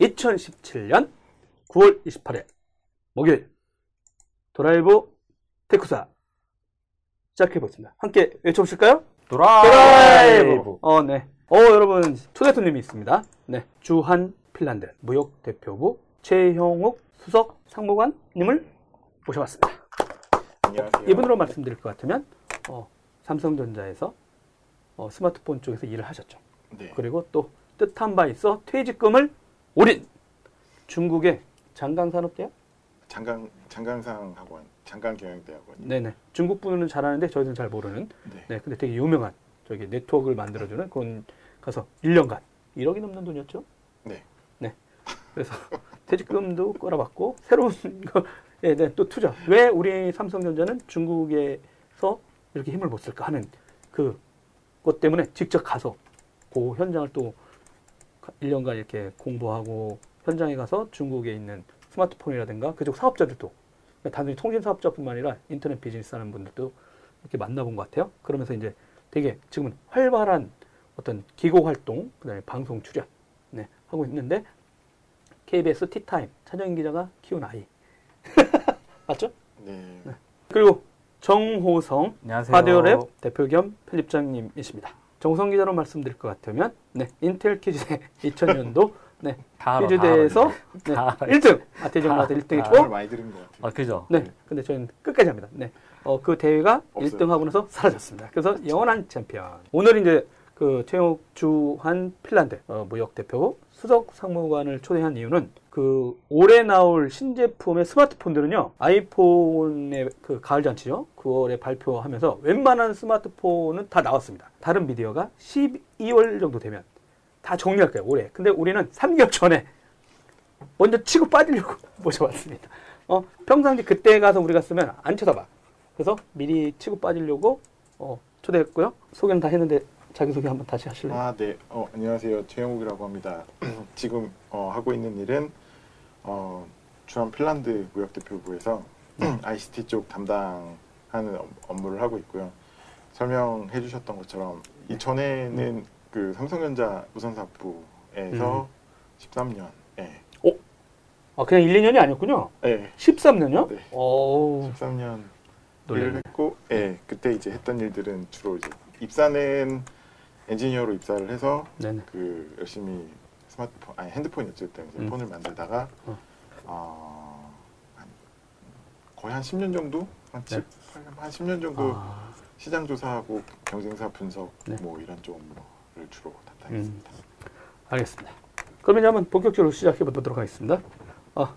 2017년 9월 28일 목요일 드라이브 테크사 시작해보겠습니다. 함께 외쳐보실까요? 드라이브. 어, 네. 어, 여러분, 초대 손님이 있습니다. 네. 주한 핀란드 무역 대표부 최형욱 수석 상무관님을 모셔봤습니다. 안녕하세요. 이분으로 말씀드릴 것 같으면, 어, 삼성전자에서 어, 스마트폰 쪽에서 일을 하셨죠. 네. 그리고 또 뜻한 바 있어 퇴직금을 올인. 중국의 장강 산업대학? 장강 장강상 학원, 장강 경영대학원. 네네. 중국 분은 잘하는데 저희는 잘 모르는. 네. 네. 근데 되게 유명한 저기 네트워크를 만들어주는 그런 가서 1년간 1억이 넘는 돈이었죠. 네. 네. 그래서 퇴직금도 끌어받고 새로운 거에 대한 또 투자. 왜 우리 삼성전자는 중국에서 이렇게 힘을 못 쓸까 하는 그것 때문에 직접 가서 그 현장을 또 1년간 이렇게 공부하고 현장에 가서 중국에 있는 스마트폰이라든가 그쪽 사업자들도 단순히 통신 사업자뿐만 아니라 인터넷 비즈니스 하는 분들도 이렇게 만나본 것 같아요. 그러면서 이제 되게 지금은 활발한 어떤 기고 활동, 그다음에 방송 출연 네, 하고 있는데 KBS 티타임 차정인 기자가 키운 아이 맞죠? 네. 그리고 정호성 안녕하세요. 하드웨어랩 대표 겸 편집장님이십니다. 정호성 기자로 말씀드릴 것 같으면 네, 인텔 퀴즈대 2000년도 네, 퀴즈대에서 다 네, 다 알아. 1등 아태정마다 1등이 다 정말 고 많이 들은 것 같아요. 아, 그죠? 네, 근데 저희는 끝까지 합니다. 네, 어, 그 대회가 없어요. 1등 하고 나서 사라졌습니다. 그래서 영원한 챔피언. 오늘 이제 그 최욱 주한 핀란드 어, 무역 대표 수석 상무관을 초대한 이유는 그 올해 나올 신제품의 스마트폰들은요 아이폰의 그 가을 잔치죠 9월에 발표하면서 웬만한 스마트폰은 다 나왔습니다. 다른 미디어가 12월 정도 되면 다 정리할 거예요 올해. 근데 우리는 3개월 전에 먼저 치고 빠지려고 모셔봤습니다. 어, 평상시 그때 가서 우리가 쓰면 안 쳐다봐. 그래서 미리 치고 빠지려고 어, 초대했고요. 소개는 다 했는데 자기소개 한번 다시 하실래요? 아, 네. 어, 안녕하세요. 최형욱이라고 합니다. 지금 어, 하고 있는 일은 어, 주한 핀란드 무역대표부에서 ICT 쪽 담당하는 업- 업무를 하고 있고요. 설명해 주셨던 것처럼 이전에는 그 삼성전자 우선사업부에서 13년, 예, 아, 그냥 1, 2년이 아니었군요. 예, 13년요? 네. 오, 13년 놀랐네. 일을 했고, 예, 그때 이제 했던 일들은 주로 이제 입사는 엔지니어로 입사를 해서 네네. 그 열심히 스마트폰 아니 핸드폰이었죠 그때 이제 음. 폰을 만들다가 어. 어, 한, 거의 한 10년 정도 한, 네. 10, 한 10년 정도 아, 시장 조사하고 경쟁사 분석 네. 뭐 이런 쪽을 주로 담당했습니다. 알겠습니다. 그럼 이제 한번 본격적으로 시작해 보도록 하겠습니다. 아,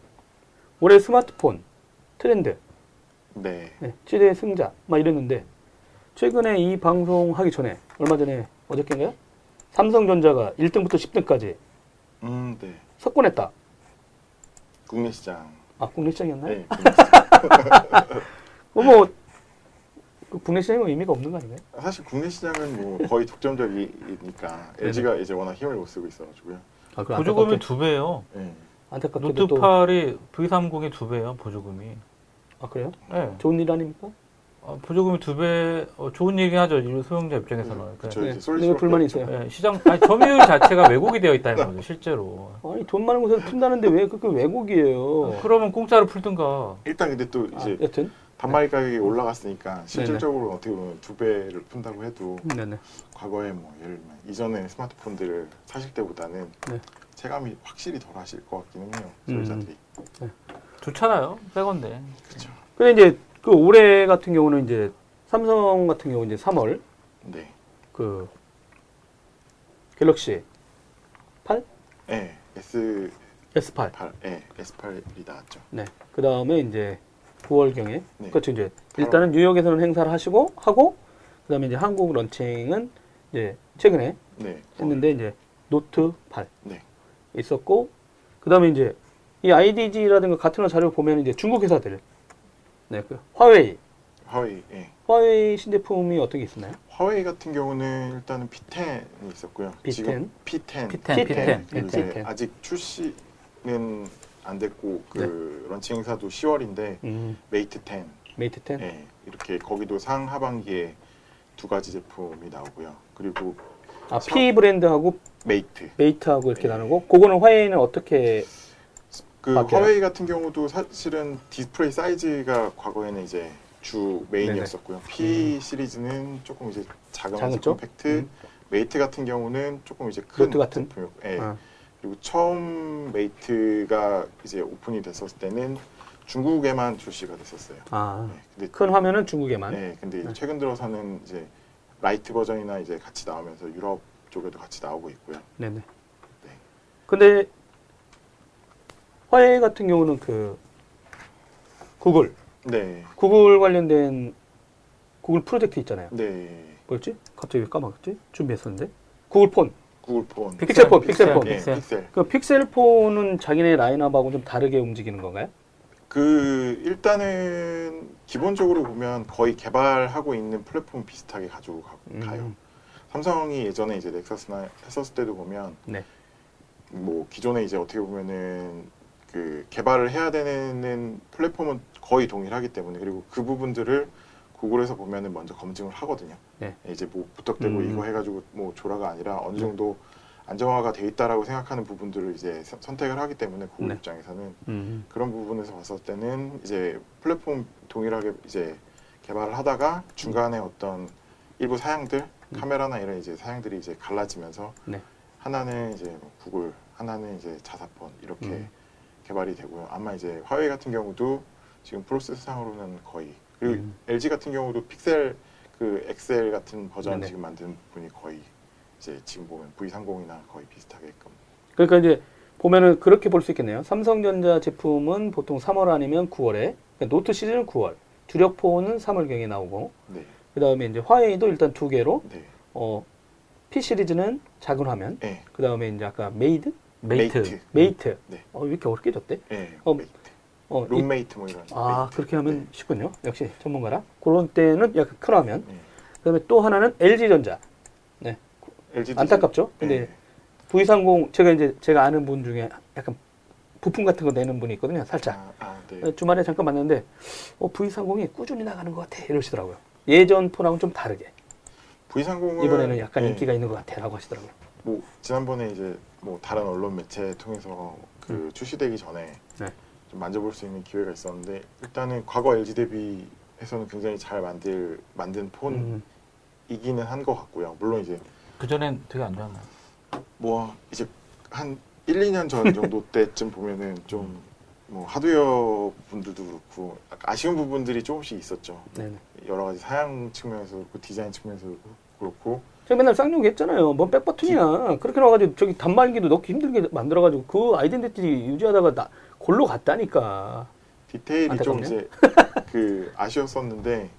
올해 스마트폰 트렌드, 네, 네, 최대 승자, 막 이랬는데 최근에 이 방송 하기 전에 얼마 전에 어저께인가요? 삼성전자가 1등부터 10등까지 음, 네, 석권했다. 국내 시장, 아, 국내 시장이었나요? 네, 국내 시장. 어, 뭐, 그 국내 시장은 의미가 없는 거 아닌가요? 사실 국내 시장은 뭐 거의 독점적이니까 네네. LG가 이제 워낙 힘을 못 쓰고 있어가지고요. 아, 그 보조금이 두 배예요. 네. 안타깝게도 노트 또, 8이 V30이 두 배예요. 보조금이. 아, 그래요? 네. 좋은 일 아닙니까? 어, 보조금이 두 배, 어, 좋은 얘기 하죠. 이 소비자 입장에서는. 음, 그러니까 그쵸. 네. 근데 왜 수밖에 불만이. 있어요? 예, 시장, 아니, 점유율 자체가 왜곡이 되어 있다는 거죠, 실제로. 아니, 돈 많은 곳에서 푼다는데 왜 그게 왜곡이에요? 그러면 공짜로 풀든가. 일단 근데 또 아, 이제 여튼. 단말기 가격이 올라갔으니까 실질적으로 어떻게 보면 두 배를 푼다고 해도 네네. 과거에 뭐 예를 들면 이전에 스마트폰들을 사실 때보다는 네. 체감이 확실히 덜 하실 것 같기는 해요 음. 소유자들이 좋잖아요. 새 건데. 그렇죠 근데 이제 그 올해 같은 경우는 이제 삼성 같은 경우 이제 3월 네. 그 갤럭시 8, 네. S8 S8. 네. S8이 나왔죠 네. 그 다음에 이제 9월 경에 네. 그렇죠 이제 일단은 뉴욕에서는 행사를 하시고 하고 그 다음에 이제 한국 런칭은 이제 최근에 네. 했는데 이제 노트 8 네. 있었고 그 다음에 이제 이 IDG라든가 같은 자료 보면 이제 중국 회사들 네, 그 화웨이 화웨이 예. 화웨이 신제품이 어떻게 있었나요? 화웨이 같은 경우는 일단은 P10이 있었고요 P10? 지금 P10 P10, P10. P10. 네, 이제 P10. 아직 출시는 안 됐고 그 런칭 행사도 10월인데 음, 메이트 10 메이트 10. 예, 이렇게 거기도 상 하반기에 두 가지 제품이 나오고요. 그리고 아, P 브랜드하고 메이트. 메이트하고 이렇게 네. 나누고 그거는 화웨이는 어떻게 그 바뀌어요? 화웨이 같은 경우도 사실은 디스플레이 사이즈가 과거에는 이제 주 메인이었었고요. P 시리즈는 조금 이제 작은? 컴팩트, 음. 메이트 같은 경우는 조금 이제 큰 같은? 제품이었고, 예. 아, 그리고 처음 메이트가 이제 오픈이 됐었을 때는 중국에만 출시가 됐었어요. 아, 네, 근데 큰 화면은 중국에만. 네, 근데 네. 최근 들어서는 이제 라이트 버전이나 이제 같이 나오면서 유럽 쪽에도 같이 나오고 있고요. 네네. 네. 근데 화웨이 같은 경우는 그 구글, 네, 구글 관련된 구글 프로젝트 있잖아요. 네, 뭐였지? 갑자기 왜 까먹었지? 준비했었는데. 구글 폰. 구글 폰, 픽- 픽셀 폰, 픽셀, 픽셀 폰. 예, 픽셀. 픽셀. 그 픽셀 폰은 자기네 라인업하고 좀 다르게 움직이는 건가요? 그 일단은 기본적으로 보면 거의 개발하고 있는 플랫폼 비슷하게 가지고 가, 음. 가요. 삼성이 예전에 이제 넥서스나 했었을 때도 보면 네. 뭐 기존에 이제 어떻게 보면은 그 개발을 해야 되는 플랫폼은 거의 동일하기 때문에 그리고 그 부분들을 구글에서 보면은 먼저 검증을 하거든요. 네. 이제 뭐 부탁되고 음. 이거 해가지고 뭐 조라가 아니라 어느 정도 안정화가 돼 있다라고 생각하는 부분들을 이제 선- 선택을 하기 때문에 구글 네. 입장에서는 음. 그런 부분에서 봤을 때는 이제 플랫폼 동일하게 이제 개발을 하다가 중간에 어떤 일부 사양들 음. 카메라나 이런 이제 사양들이 이제 갈라지면서 네. 하나는 이제 뭐 구글 하나는 이제 자사폰 이렇게 음. 개발이 되고요 아마 이제 화웨이 같은 경우도 지금 프로세스상으로는 거의 그리고 음. LG 같은 경우도 픽셀 그 XL 같은 버전 네네. 지금 만든 분이 거의 이제 지금 보면 V30이나 거의 비슷하게끔 그러니까 이제 보면은 그렇게 볼 수 있겠네요. 삼성전자 제품은 보통 3월 아니면 9월에 노트 시리즈는 9월, 주력 폰은 3월경에 나오고 네, 그 다음에 이제 화웨이도 일단 두 개로 네, 어, P 시리즈는 작은 화면, 네, 그 다음에 이제 아까 메이트, 메이트. 메이트. 메이트. 네. 어, 왜 이렇게 어렵게 줬대? 네, 어, 메이트, 어, 이- 룸메이트 뭐 이런. 아 메이트. 그렇게 하면 네. 쉽군요. 역시 전문가라. 그런 때는 약간 큰 화면. 네. 그다음에 또 하나는 LG전자. LG 도 안타깝죠. 네. 근데 V30 제가 이제 제가 아는 분 중에 약간 부품 같은 거 내는 분이 있거든요. 살짝. 아, 아, 네. 주말에 잠깐 만났는데 어, V30이 꾸준히 나가는 것 같아 이러시더라고요. 예전 폰하고는 좀 다르게 V30은 이번에는 약간 네, 인기가 있는 것 같아라고 하시더라고요. 뭐 지난번에 이제 뭐 다른 언론 매체 통해서 그 출시되기 전에 음. 네. 좀 만져볼 수 있는 기회가 있었는데 일단은 과거 LG 대비해서는 굉장히 잘 만들 만든 음, 폰이기는 한 것 같고요. 물론 이제 그 전엔 되게 안 좋았나. 뭐 이제 한 1, 2년 전 정도 때쯤 보면은 좀 뭐 하드웨어 분들도 그렇고 아쉬운 부분들이 조금씩 있었죠. 네네. 여러 가지 사양 측면에서 그렇고 디자인 측면에서 그렇고 제가 맨날 쌍욕 했잖아요. 뭔 백버튼이야. 그렇게 나와가지고 저기 단말기도 넣기 힘들게 만들어가지고 그 아이덴티티 유지하다가 나 골로 갔다니까. 디테일이 좀 안타깝네. 이제 그 아쉬웠었는데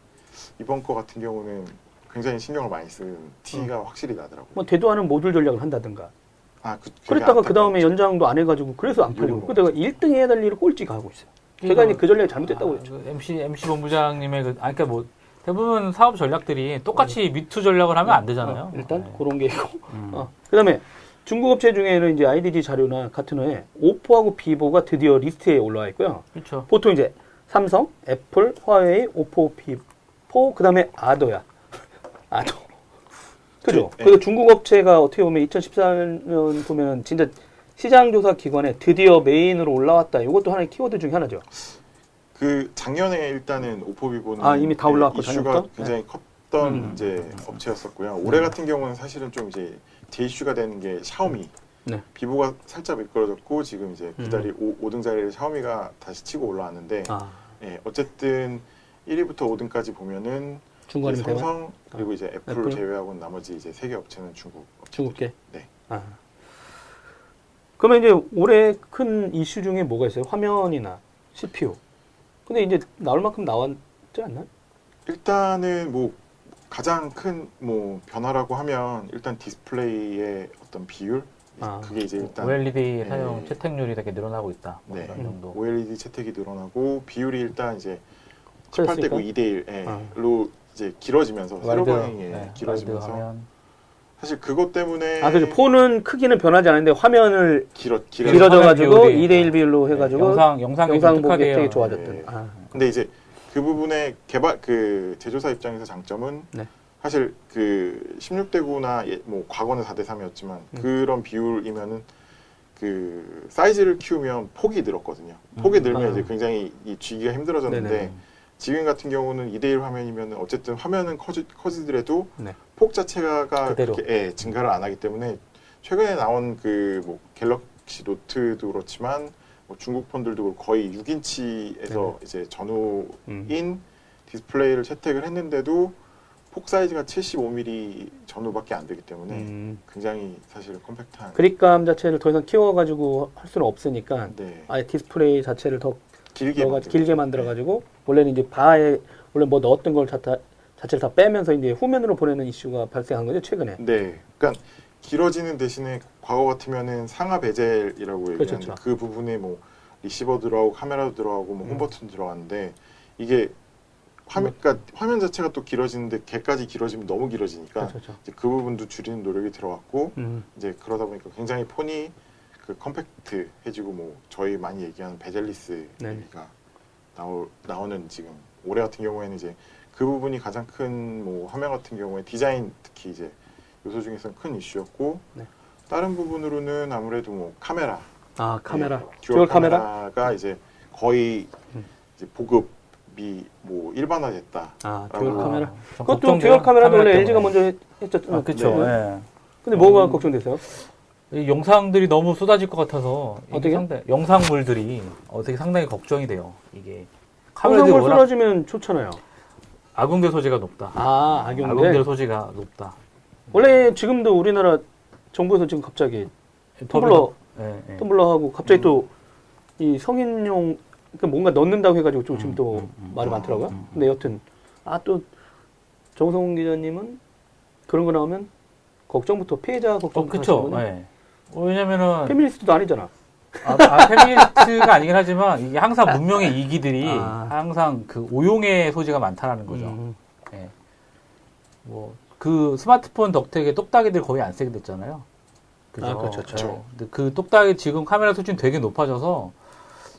이번 거 같은 경우는 굉장히 신경을 많이 쓴 티가 확실히 나더라고요. 뭐 않은 모듈 전략을 한다든가. 아, 그, 그랬다가 그 다음에. 연장도 안 해가지고 그래서 안 팔리고. 그러다가 1등 해야 될 일을 꼴찌가 하고 있어요. 제가 이제 그 전략이 잘못됐다고 아, 그랬죠. 그 MC MC 본부장님의 그 아니 그러니까 뭐 대부분 사업 전략들이 똑같이 me too 전략을 하면 안 되잖아요. 어, 일단 네. 그런 게 있고. 음. 어. 그다음에 중국 업체 중에는 이제 IDC 자료나 같은 후에 오포하고 비보가 드디어 리스트에 올라와 있고요. 그렇죠. 보통 이제 삼성, 애플, 화웨이, 오포, 비보, 그다음에 other야. other. 그죠? 네. 그리고 중국 업체가 어떻게 보면 2014년 보면 진짜 시장 조사 기관에 드디어 메인으로 올라왔다. 이것도 하나의 키워드 중에 하나죠. 그 작년에 일단은 오포비보는 아, 이미 다 올라왔고, 이슈가 작년부터? 굉장히 컸던 음. 이제 업체였었고요. 올해 같은 경우는 사실은 좀 이제 제 이슈가 되는 게 샤오미. 네. 비보가 살짝 미끄러졌고 지금 이제 음. 그 자리 오 5등 자리를 샤오미가 다시 치고 올라왔는데 아, 예, 어쨌든 1위부터 5등까지 보면은 되나? 삼성 그리고 이제 애플 애플? 제외하고는 나머지 이제 세 개 업체는 중국. 중국계. 네. 아. 그러면 이제 올해 큰 이슈 중에 뭐가 있어요? 화면이나 CPU. 근데 이제 나올 만큼 나왔지 않나? 일단은 뭐 가장 큰 뭐 변화라고 하면 일단 디스플레이의 어떤 비율 아. 그게 이제 일단 OLED 사용 네. 채택률이 되게 늘어나고 있다. 뭐 네. 이런 정도. OLED 채택이 늘어나고 비율이 일단 이제 그랬으니까? 18대 9 2대 아. 1로 이제 길어지면서 와이드, 세로 방향이 네, 길어지면서. 사실 그것 때문에 아, 그죠. 폰은 크기는 변하지 않았는데 화면을 길어 길어 길어- 길어져가지고 화면 비율이. 2대1 비율로 해 가지고 네, 영상 영상 좀 보기 되게 해요. 좋아졌던. 네. 아, 근데 이제 그 부분에 개발 그 제조사 입장에서 장점은 네. 사실 그 16대9나 뭐 과거는 4대 3이었지만 음. 그런 비율이면은 그 사이즈를 키우면 폭이 늘었거든요. 폭이 음. 늘면 아. 이제 굉장히 이 쥐기가 힘들어졌는데 네네. 지금 같은 경우는 2대1 화면이면 어쨌든 화면은 커지, 커지더라도 네. 폭 자체가. 그렇게, 예, 증가를 안 하기 때문에 최근에 나온 그 뭐 갤럭시 노트도 그렇지만 뭐 중국 폰들도 거의 6인치에서 네네. 이제 전후인 음. 디스플레이를 채택을 했는데도 폭 사이즈가 75mm 전후밖에 안 되기 때문에 음. 굉장히 사실 컴팩트한 그립감 자체를 더 이상 키워가지고 할 수는 없으니까 네, 아예 디스플레이 자체를 더 길게 만들고. 길게 만들어가지고 원래는 이제 바에 원래 뭐 넣었던 걸 자, 자체를 다 빼면서 이제 후면으로 보내는 이슈가 발생한 거죠 최근에. 네, 그러니까 길어지는 대신에 과거 같으면은 상하 베젤이라고 그렇죠, 얘기하는데 그렇죠. 그 부분에 뭐 리시버 들어가고 카메라도 들어가고 뭐 음. 홈버튼 들어가는데 이게 화면, 그러니까 화면 자체가 또 길어지는데 걔까지 길어지면 너무 길어지니까 그렇죠. 그렇죠. 이제 그 부분도 줄이는 노력이 들어갔고 음. 이제 그러다 보니까 굉장히 폰이 그 컴팩트해지고 뭐 저희 많이 얘기하는 bezel-less 네. 얘기가 나오, 나오는 지금 올해 같은 경우에는 이제 그 부분이 가장 큰 뭐 화면 같은 경우에 디자인 특히 이제 요소 중에서는 큰 이슈였고 네. 다른 부분으로는 아무래도 뭐 카메라 아 카메라 네, 듀얼 카메라. 카메라가 이제 거의 음. 이제 보급이 뭐 일반화됐다. 아. 듀얼 카메라. 좀 그것도 걱정돼요. 듀얼 카메라도 원래 카메라 LG가. 먼저 했- 했었죠. 아, 그쵸. 네. 예. 근데 뭐가 음. 걱정되세요? 이 영상들이 너무 쏟아질 것 같아서 이게 어떻게요? 상당- 영상물들이 어떻게 상당히 걱정이 돼요. 이게 영상물 쏟아지면 좋잖아요. 악용될 소지가 높다. 아 악용될 악용돼. 소지가 높다. 원래 지금도 우리나라 정부에서 지금 갑자기 텀블러 예, 예. 텀블러하고 갑자기 또이 성인용 그러니까 뭔가 넣는다고 해가지고 좀 지금 음, 또 음, 음. 말이 아, 많더라고요. 음, 음. 근데 여튼 아 또 정성 기자님은 그런 거 나오면 걱정부터 피해자 어, 걱정. 그쵸. 예. 왜냐면은 페미니스트도 아니잖아. 아, 아, 페미니스트가 아니긴 하지만 이게 항상 문명의 이기들이 아. 항상 그 오용의 소지가 많다라는 거죠. 음. 예. 뭐, 그 스마트폰 덕택에 똑딱이들 거의 안 쓰게 됐잖아요. 그죠? 아, 그렇죠, 그렇죠. 예. 근데 그 똑딱이 지금 카메라 수준 되게 높아져서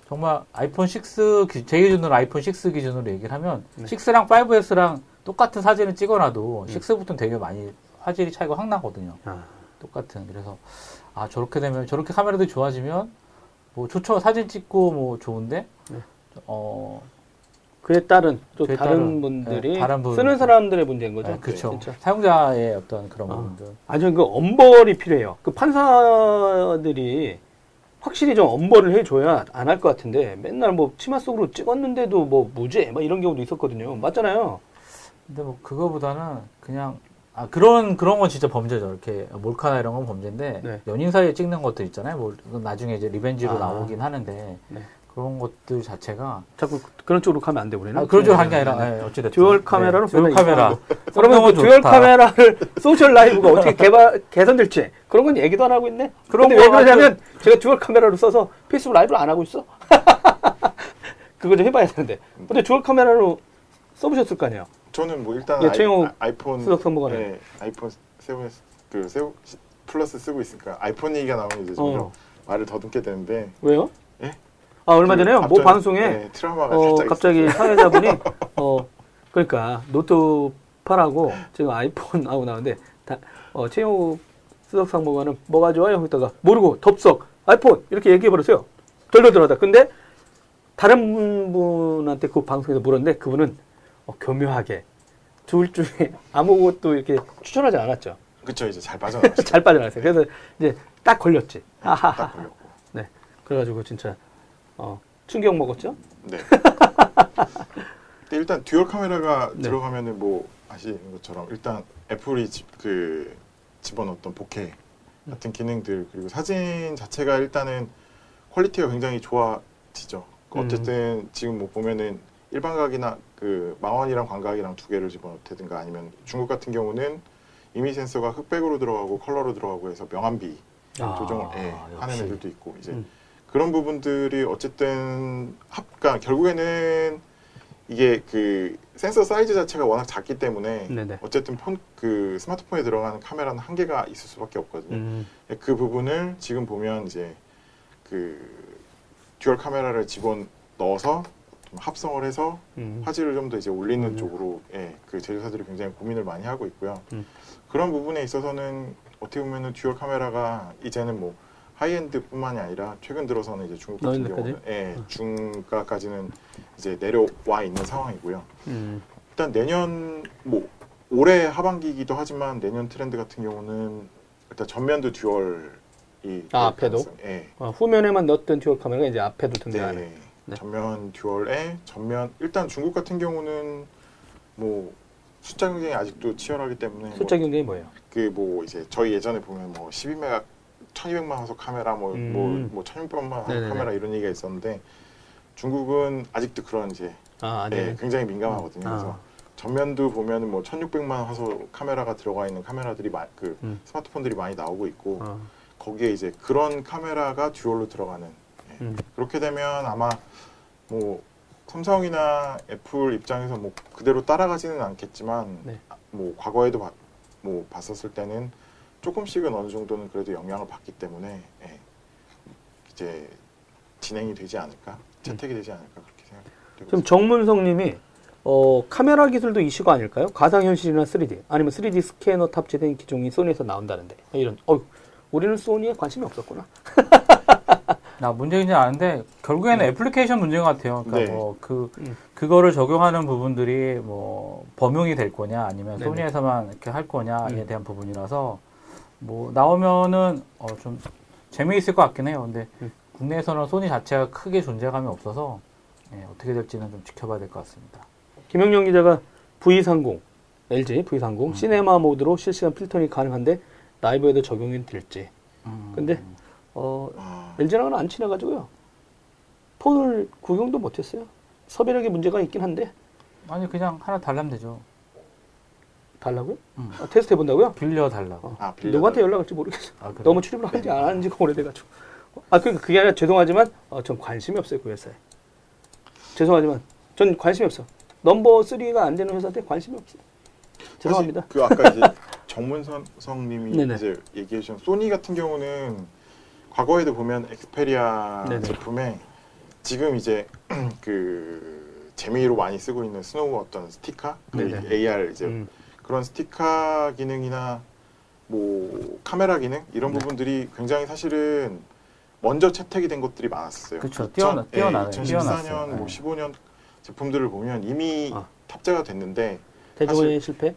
정말 아이폰 6, 기- 제 기준으로 아이폰 6 기준으로 얘기를 하면 네. 6랑 5S랑 똑같은 사진을 찍어놔도 음. 6부터는 되게 많이 화질이 차이가 확 나거든요. 아, 똑같은. 그래서 아 저렇게 되면 저렇게 카메라들이 좋아지면 뭐 좋죠. 사진 찍고 뭐 좋은데 네. 어 그에 따른 또 그에 다른 따른, 분들이 네, 다른. 쓰는 사람들의 문제인 거죠. 네, 그렇죠. 진짜. 사용자의 어떤 그런 아. 부분들. 아주 그 엄벌이 필요해요. 그 판사들이 확실히 좀 엄벌을 해줘야 안 할 것 같은데 맨날 뭐 치마 속으로 찍었는데도 뭐 무죄 막 이런 경우도 있었거든요. 맞잖아요. 근데 뭐 그거보다는 그냥 아 그런 그런 건 진짜 범죄죠. 이렇게 몰카나 이런 건 범죄인데 네. 연인 사이에 찍는 것들 있잖아요. 뭐 나중에 이제 리벤지로 아. 나오긴 하는데 네. 그런 것들 자체가 자꾸 그런 쪽으로 가면 안 돼 우리는. 아, 그런 쪽으로 네. 한게 아니라 예, 어찌됐든 듀얼 카메라로 네, 듀얼 카메라. 그러면 그 성능은 듀얼. 카메라를 소셜 라이브가 어떻게 개발 개선될지 그런 건 얘기도 안 하고 있네. 그런 그런데 왜거 그러냐면 제가 듀얼 카메라로 써서 페이스북 라이브를 안 하고 있어. 그거 좀 해봐야 되는데. 근데 듀얼 카메라로 써보셨을 거 아니에요. 저는 뭐 일단 예, 최영호 아이, 폰 수석 선보관은. 네, 아이폰 7그 세우 플러스 쓰고 있으니까 아이폰 얘기가 나오면 이제 점점 어. 말을 더듬게 되는데 왜요? 예? 아 얼마 그 전에요. 뭐 앞전에, 방송에 네, 트라우마가 어, 갑자기 있어요. 사회자분이 어 그러니까 노트 8하고 지금 아이폰 하고 나오는데 다, 어, 최영욱 수석 상무관은 뭐가 좋아요? 했다가 모르고 덥석 아이폰 이렇게 얘기해 버렸어요. 덜덜덜하다. 근데 다른 분한테 그 방송에서 물었는데 그분은 어, 교묘하게 둘 중에 아무것도 이렇게 추천하지 않았죠. 그쵸 이제 잘 빠져나왔어요. 잘 빠져나갔어요. 그래서 이제 딱 걸렸지. 딱. 걸렸고. 네. 그래가지고 진짜 어, 충격 먹었죠. 네. 근데 일단 듀얼 카메라가 네. 들어가면은 뭐 아시는 것처럼 일단 애플이 집, 그 집어넣었던 보케 같은 기능들 그리고 사진 자체가 일단은 quality가 굉장히 좋아지죠. 음. 어쨌든 지금 뭐 보면은 일반각이나 그 망원이랑 광각이랑 두 개를 집어넣든가 아니면 중국 같은 경우는 이미 센서가 흑백으로 들어가고 컬러로 들어가고 해서 명암비 아, 조정을 예, 하는. 애들도 있고 이제 음. 그런 부분들이 어쨌든 합가 결국에는 이게 그 센서 사이즈 자체가 워낙 작기 때문에 네네. 어쨌든 폰 그 스마트폰에 들어가는 카메라는 한계가 있을 수밖에 없거든요. 음. 그 부분을 지금 보면 이제 그 dual 카메라를 집어 넣어서 좀 합성을 해서 음. 화질을 좀 더 이제 올리는 음. 쪽으로 예, 그 제조사들이 굉장히 고민을 많이 하고 있고요. 음. 그런 부분에 있어서는 어떻게 보면은 dual 카메라가 이제는 뭐 high-end뿐만이 아니라 최근 들어서는 이제 중국 같은? 경우는 예, 음. 중가까지는 이제 내려와 있는 상황이고요. 음. 일단 내년 뭐 올해 하반기이기도 하지만 내년 트렌드 같은 경우는 일단 전면도 dual이 아, 앞에도? 예. 어, 후면에만 넣었던 dual 카메라가 이제 앞에도 등장하네. 네. 네. 전면 dual에 전면 일단 중국 같은 경우는 뭐 숫자 경쟁이 아직도 치열하기 때문에 숫자 경쟁이 뭐예요? 그 뭐 이제 저희 예전에 보면 뭐 12메가 1200만 화소 카메라 뭐 음. 뭐 뭐 1600만 화소 네네네. 카메라 이런 얘기가 있었는데 중국은 아직도 그런 이제 아, 예, 네. 굉장히 민감하거든요. 아. 그래서 전면도 보면은 뭐 1600만 화소 카메라가 들어가 있는 카메라들이 마, 그 음. 스마트폰들이 많이 나오고 있고 아, 거기에 이제 그런 카메라가 듀얼로 들어가는 예. 음. 그렇게 되면 아마 뭐 삼성이나 애플 입장에서 뭐 그대로 따라가지는 않겠지만 네. 뭐 과거에도 봐- 뭐 봤었을 때는 조금씩은 어느 정도는 그래도 영향을 받기 때문에 예. 이제 진행이 되지 않을까 채택이 되지 않을까 그렇게 생각되고 지금. 정문성님이 어, 카메라 기술도 이슈가 아닐까요? 가상현실이나 3D 아니면 3D 스캐너 탑재된 기종이 소니에서 나온다는데 이런. 어, 우리는 소니에 관심이 없었구나. 나 문제인지 아는데 결국에는 애플리케이션 문제인 것 같아요. 그러니까 네. 뭐그 음. 그거를 적용하는 부분들이 뭐 범용이 될 거냐 아니면 네네. 소니에서만 이렇게 할 거냐에 음. 대한 부분이라서 뭐 나오면은 어 좀 재미있을 것 같긴 해요. 근데 음. 국내에서는 소니 자체가 크게 존재감이 없어서 예, 어떻게 될지는 좀 지켜봐야 될 것 같습니다. 김영영 기자가 V30 LG V30 음. 시네마 모드로 실시간 필터링이 가능한데 라이브에도 적용이 될지. 음. 근데 어, 아, LG랑은 안 친해가지고요. 폰을 구경도 못했어요. 섭외력에 문제가 있긴 한데 아니 그냥 하나 달라면 되죠. 달라고요? 음. 아, 테스트 해본다고요? 빌려 달라고. 어. 아, 빌려 누구한테 연락 올지 모르겠어. 아, 그래요? 너무 출입을 하지 안 하는 지가 오래돼가지고. 아, 그 그게 아니라 죄송하지만 어, 전 관심이 없어요 그 회사에. 죄송하지만 전 관심이 없어. number 3가 안 되는 회사한테 관심이 없어요. 죄송합니다. 그 아까 이제 정문성님이 네네. 이제 얘기해 주신 소니 같은 경우는 과거에도 보면 엑스페리아 네네. 제품에 지금 이제 그 재미로 많이 쓰고 있는 스노우 어떤 스티커, 그. AR 이제 음, 그런 스티커 기능이나 뭐 카메라 기능 이런 네. 부분들이 굉장히 사실은 먼저 채택이 된 것들이 많았어요. 그쵸. 뛰어나- 뛰어나요. 2014년, 뛰어났어요. 뭐 네. 15년 제품들을 보면 이미 아. 탑재가 됐는데 대중의 실패?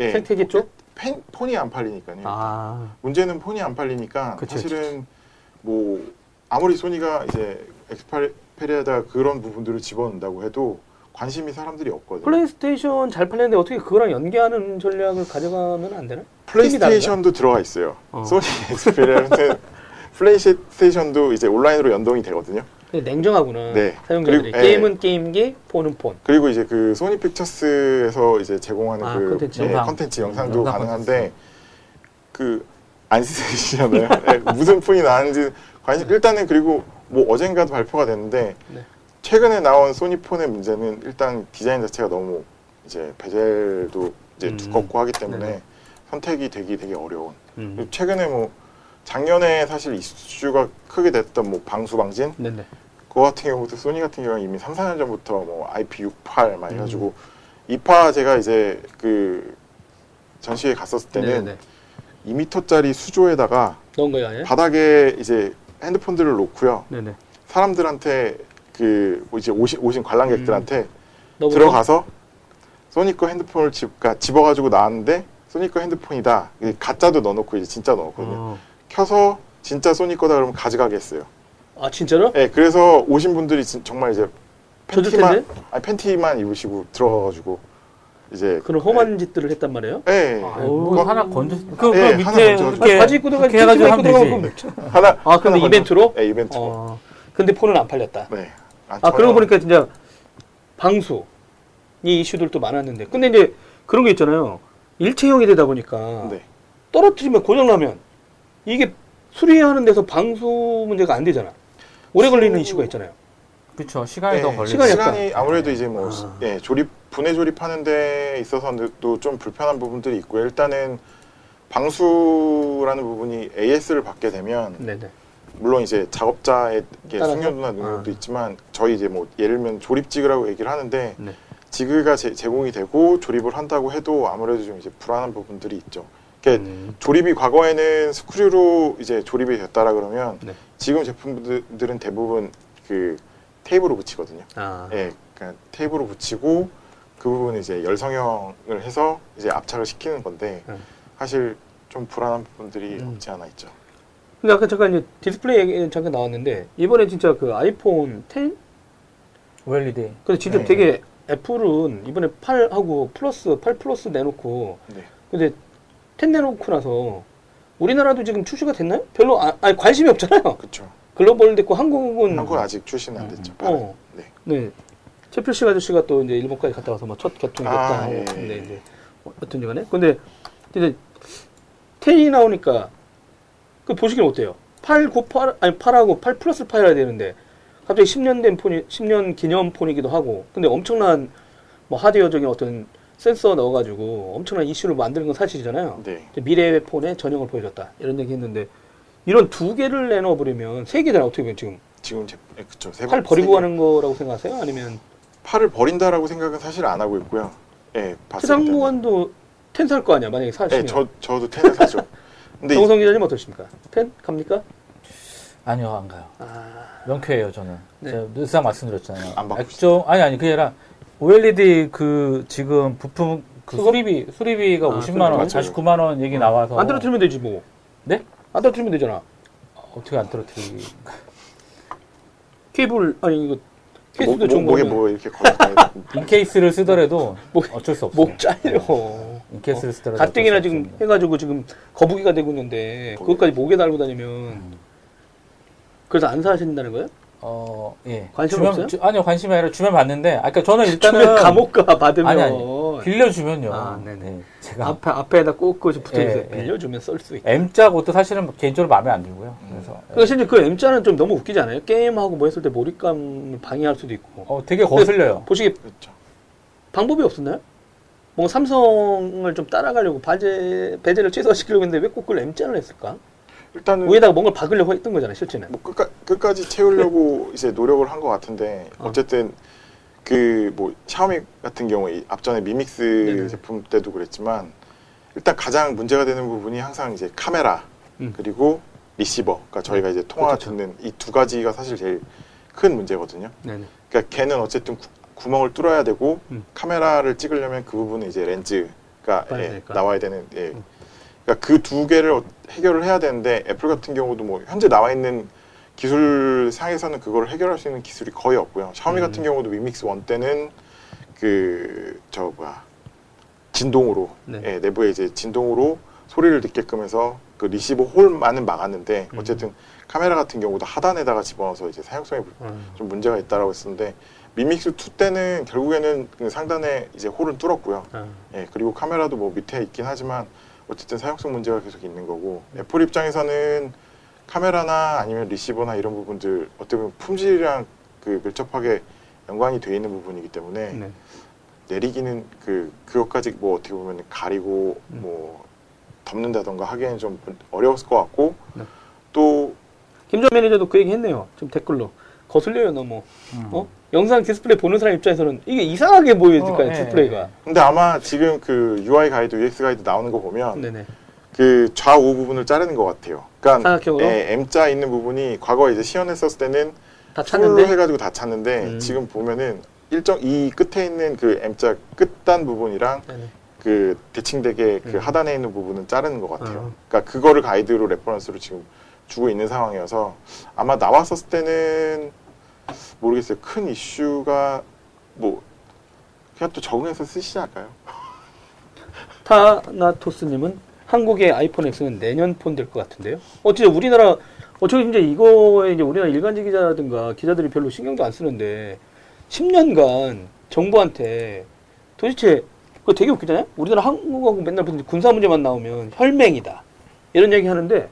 예, 생태계 쪽? 펜, 폰이 안 팔리니까요. 아, 문제는 폰이 안 팔리니까 그치, 사실은 뭐 아무리 소니가 이제 엑스페리아에다 그런 부분들을 집어넣는다고 해도 관심이 사람들이 없거든요. 플레이스테이션 잘 팔렸는데 어떻게 그거랑 연계하는 전략을 가져가면 안 되나? 플레이스테이션도 들어가 있어요. 어. 소니 엑스페리아한테 플레이스테이션도 이제 온라인으로 연동이 되거든요. 근데 냉정하구나. 네. 사용자들이 그리고- 게임은 게임기, 폰은 폰. 그리고 이제 그 소니 픽처스에서 이제 제공하는 아, 그 콘텐츠. 예, 영상. 컨텐츠 영상도 영상 가능한데 그 안 쓰시잖아요. 예, 무슨 폰이 나왔는지 관심 일단은 그리고 뭐 어젠가도 발표가 됐는데 네. 최근에 나온 소니 폰의 문제는 일단 디자인 자체가 너무 이제 베젤도 이제 음. 두껍고 하기 때문에 네네. 선택이 되기 되게 어려운. 음. 최근에 뭐 작년에 사실 이슈가 크게 됐던 뭐 방수 방진 네네. 그거 같은 경우도 소니 같은 경우는 이미 3, 4년 전부터 뭐 IP68 막 음. 해가지고 이파 제가 이제 그 전시회 갔었을 때는 네네. 2m짜리 수조에다가 넣은 거야, 아예? 바닥에 이제 핸드폰들을 놓고요. 네네. 사람들한테 그뭐 이제 오신, 오신 관람객들한테 넣어보고? 들어가서 소니 거 핸드폰을 집, 그러니까 집어가지고 나왔는데 소니 거 핸드폰이다. 가짜도 넣어놓고 이제 진짜 넣었거든요. 어. 켜서 진짜 소니 거다 그러면 가져가겠어요. 아, 진짜로? 네, 그래서 오신 분들이 진- 정말 이제 팬티만? 아니 팬티만 입으시고 들어가가지고 이제 그런 험한 짓들을 했단 말이에요? 예, 아, 예. 뭐 그거 하나 건져 그, 그 예, 하나 밑에 건져가지고. 이렇게 바지 입고 들어가 이렇게 해가지고 하면 되지. 하나 아, 근데 하나 이벤트로? 예, 이벤트로. 어. 근데 폰은 안 팔렸다. 네. 아, 아, 그러고 보니까 진짜 방수 이 이슈들도 많았는데. 근데 이제 그런 게 있잖아요. 일체형이 되다 보니까 네. 떨어뜨리면 고장 나면 이게 수리하는 데서 방수 문제가 안 되잖아. 오래 걸리는 수- 이슈가 있잖아요. 그렇죠. 시간이 예, 더 걸리죠. 시간이 시간이 아무래도 이제 뭐 아. 예, 조립 분해 조립하는 데 있어서도 좀 불편한 부분들이 있고요. 일단은 방수라는 부분이 AS를 받게 되면 네네. 물론 이제 따라서? 숙련도나 능력도 아. 있지만 저희 이제 뭐 예를 들면 조립지그라고 얘기를 하는데 네. 지그가 제, 제공이 되고 조립을 한다고 해도 아무래도 좀 이제 불안한 부분들이 있죠. 그러니까 음. 조립이 과거에는 스크류로 이제 조립이 됐다라 그러면 네. 지금 제품들은 대부분 그 테이프로 붙이거든요. 아. 예, 그러니까 테이프로 붙이고 그 부분을 이제 열성형을 해서 이제 압착을 시키는 건데 음. 사실 좀 불안한 부분들이 음. 없지 않아 있죠. 근데 아까 잠깐 이제 디스플레이 얘기 잠깐 나왔는데 이번에 진짜 그 아이폰 10 OLED. 그래서 진짜 네. 되게 애플은 이번에 8하고 플러스 8 플러스 내놓고 네. 근데 10 내놓고 나서 우리나라도 지금 출시가 됐나요? 별로 아, 아니 관심이 없잖아요. 그렇죠. 글로벌 됐고 한국은 한국 아직 출시는 안 됐죠. 음. 어. 네. 네. 최필식 아저씨가 또 이제 일본까지 갔다 와서 뭐첫 개통이 됐다 아, 하고 예, 근데 예. 이제 어떤지 간에 근데 이제 10이 나오니까 그 보시기는 어때요? 8, 9, 8 아니 8하고 8 플러스 8이라 되는데 갑자기 10년 된 폰이 10년 기념 폰이기도 하고 근데 엄청난 뭐 하드웨어적인 어떤 센서 넣어가지고 엄청난 이슈를 만드는 건 사실이잖아요. 네. 미래의 폰의 전형을 보여줬다 이런 얘기 했는데 이런 두 개를 내놓아버리면 세 개잖아 어떻게 보면 지금 지금 제 예, 그쵸. 세팔 번- 버리고. 가는 거라고 생각하세요? 아니면 팔을 버린다라고 생각은 사실 안 하고 있고요. 예, 봤을 최상 때는. 무한도 텐 살 거 아니야 만약에 사시면 예, 저 저도 텐을 사죠. 근데 정우성 기자님 어떠십니까? 텐 갑니까? 아니요, 안 가요. 아 명쾌해요, 저는. 네. 제가 늘상 말씀드렸잖아요. 안 바꾸시죠? 액정, 아니, 아니, 그게 아니라, OLED 그, 지금 부품, 그? 수리비, 수리비가 아, 50만 원, 맞아요. 49만 원 얘기 나와서. 안 떨어뜨리면 되지 뭐. 네? 안 떨어뜨리면 되잖아. 어떻게 안 떨어뜨리기. 케이블 아니 이거 케이스도 목, 좋은 목에 거면 뭐 이렇게 걸어다니고 인케이스를 쓰더라도 목- 어쩔 수 없어요. 목 잘려. 인케이스를 쓰더라도. 가뜩이나 지금. 해가지고 지금 거북이가 되고 있는데 그것까지 목에 달고 다니면 음. 그래서 안 사신다는 거예요? 어, 예. 관심 주면, 없어요? 주- 아니요, 관심이 아니라 주면 봤는데, 아까 저는 처음에 일단은. 감옥 가 받으면 아니, 아니. 빌려주면요. 아, 네네. 네, 제가. 앞에 앞에다 꼭 그것이 붙어있어요. 예, 예. 빌려주면 쓸 수 있고. M자 것도 사실은 개인적으로 마음에 안 들고요. 그래서. 그러니까 실제 그 M자는 좀 너무 웃기지 않아요? 게임하고 뭐 했을 때 몰입감을 방해할 수도 있고. 어, 되게 거슬려요. 보시기 그렇죠. 방법이 없었나요? 뭐 삼성을 좀 따라가려고 바제 배제를 최소화시키려고 했는데 왜 꼭 그걸 M자를 했을까? 일단은 위에다가 뭔가를 박으려고 했던 거잖아요, 실제는. 뭐 끝까, 끝까지 채우려고 이제 노력을 한 것 같은데 어. 어쨌든 그뭐 샤오미 같은 경우에 이 앞전에 미믹스 네네. 제품 때도 그랬지만 일단 가장 문제가 되는 부분이 항상 이제 카메라 음. 그리고 리시버 그러니까 저희가 이제 통화 그렇죠. 듣는 이 두 가지가 사실 제일 큰 문제거든요. 네네. 그러니까 걔는 어쨌든 구, 구멍을 뚫어야 되고 음. 카메라를 찍으려면 그 부분은 이제 렌즈가 예. 나와야 되는 예. 음. 그러니까 그 두 개를 어- 해결을 해야 되는데 애플 같은 경우도 뭐 현재 나와 있는 기술 상에서는 그걸 해결할 수 있는 기술이 거의 없고요. 샤오미 음. 같은 경우도 미믹스 one 때는 그 저 뭐야 진동으로 네. 예, 내부에 이제 진동으로 소리를 듣게끔 해서 그 리시버 홀만은 막았는데 음. 어쨌든 카메라 같은 경우도 하단에다가 집어넣어서 이제 사용성이 음. 좀 문제가 있다라고 했었는데 미믹스 2 때는 결국에는 그 상단에 이제 홀은 뚫었고요. 아, 예, 그리고 카메라도 뭐 밑에 있긴 하지만 어쨌든 사용성 문제가 계속 있는 거고 애플 입장에서는 카메라나 아니면 리시버나 이런 부분들 어떻게 보면 품질이랑 그 밀접하게 연관이 돼 있는 부분이기 때문에 네. 내리기는 그 그것까지 뭐 어떻게 보면 가리고 음. 뭐 덮는다던가 하기에는 좀 어려웠을 것 같고 네. 또 김전 매니저도 그 얘기 했네요. 지금 댓글로. 거슬려요, 너무. 음. 어? 영상 디스플레이 보는 사람 입장에서는 이게 이상하게 보여질까요, 어, 예, 디스플레이가. 근데 아마 지금 그 UI 가이드, UX 가이드 나오는 거 보면 네네. 그 좌우 부분을 자르는 것 같아요. 그러니까 사각형으로? 예, M자 있는 부분이 과거 이제 시연했었을 때는 다 찼는데? 해가지고 다 찼는데 음. 지금 보면은 일정 이 끝에 있는 그 M자 끝단 부분이랑 네네. 그 대칭되게 그 음. 하단에 있는 부분은 자르는 것 같아요. 어. 그러니까 그거를 가이드로 reference로 지금 주고 있는 상황이어서 아마 나왔었을 때는 모르겠어요. 큰 이슈가 뭐 그냥 또 적응해서 쓰시지 않을까요? 타나토스님은 한국의 아이폰 X는 내년 폰 될 것 같은데요. 어째 우리나라 어저 이제 이거에 이제 우리나라 일간지 기자라든가 기자들이 별로 신경도 안 쓰는데 10년간 정부한테 도대체 그거 되게 웃기잖아요. 우리나라 한국하고 맨날 무슨 군사 문제만 나오면 혈맹이다 이런 얘기 하는데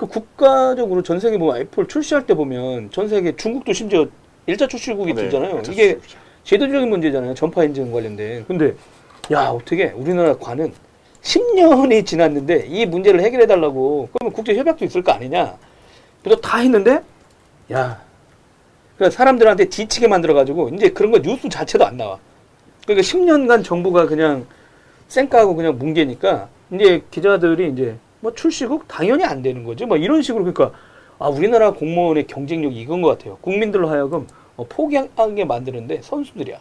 그 국가적으로 전 세계 보면 애플 출시할 때 보면 전 세계 중국도 심지어 일자 출시국이 네, 들잖아요. 그렇죠. 이게 제도적인 문제잖아요. 전파 인증 관련된. 근데 야 어떻게 우리나라 관은 10년이 지났는데 이 문제를 해결해 달라고 그러면 국제 협약도 있을 거 아니냐? 그래서 다 했는데 야 그러니까 사람들한테 지치게 만들어 가지고 이제 그런 거 뉴스 자체도 안 나와. 그러니까 10년간 정부가 그냥 쌩까하고 그냥 뭉개니까 이제 기자들이 이제 뭐 출시국 당연히 안 되는 거죠. 뭐 이런 식으로 그러니까 아 우리나라 공무원의 경쟁력이 이건 것 같아요. 국민들로 하여금 어, 포기하게 만드는데 선수들이야.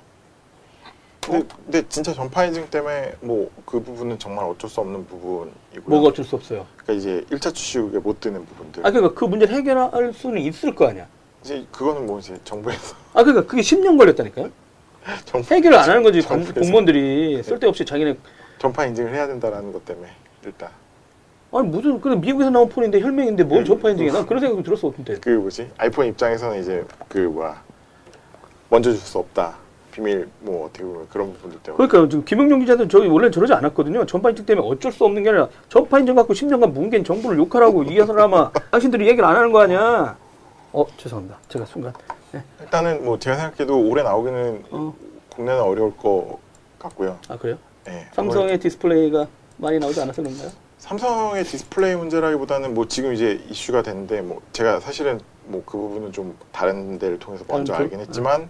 근데, 근데 진짜 전파 인증 때문에 뭐 그 부분은 정말 어쩔 수 없는 부분이고요. 뭐가 어쩔 수 없어요. 그러니까 이제 1차 출시국에 못 드는 부분들. 아 그러니까 그 문제를 해결할 수는 있을 거 아니야. 이제 그거는 뭐 이제 정부에서 아 그러니까 그게 10년 걸렸다니까요. 정부 해결을 안 하는 거지 공- 정부에서 공무원들이 쓸데없이 자기네 전파 인증을 해야 된다라는 것 때문에 일단 아니 무슨 그 미국에서 나온 폰인데 혈맹인데 뭘 음, 전파 인증해? 난 그런 생각이 들었어 근데. 그 뭐지 아이폰 입장에서는 이제 그 뭐야 먼저 줄 수 없다 비밀 뭐 어떻게 보면 그런 부분들 때문에 그러니까 지금 김영용 기자도 저희 원래 저러지 않았거든요. 전파 인증 때문에 어쩔 수 없는 게 아니라 전파 인증 갖고 10년간 뭉갠 정부를 욕하라고 이 사람아 당신들이 얘기를 안 하는 거 아니야. 어 죄송합니다. 제가 순간. 일단은 뭐 제가 생각해도 올해 나오기는 어. 국내는 어려울 것 같고요. 아 그래요? 예, 삼성의 디스플레이가 많이 나오지 않아서 그런가요? 삼성의 디스플레이 문제라기보다는 뭐 지금 이제 이슈가 됐는데 뭐 제가 사실은 뭐 그 부분은 좀 다른 데를 통해서 먼저 알긴 쪽? 했지만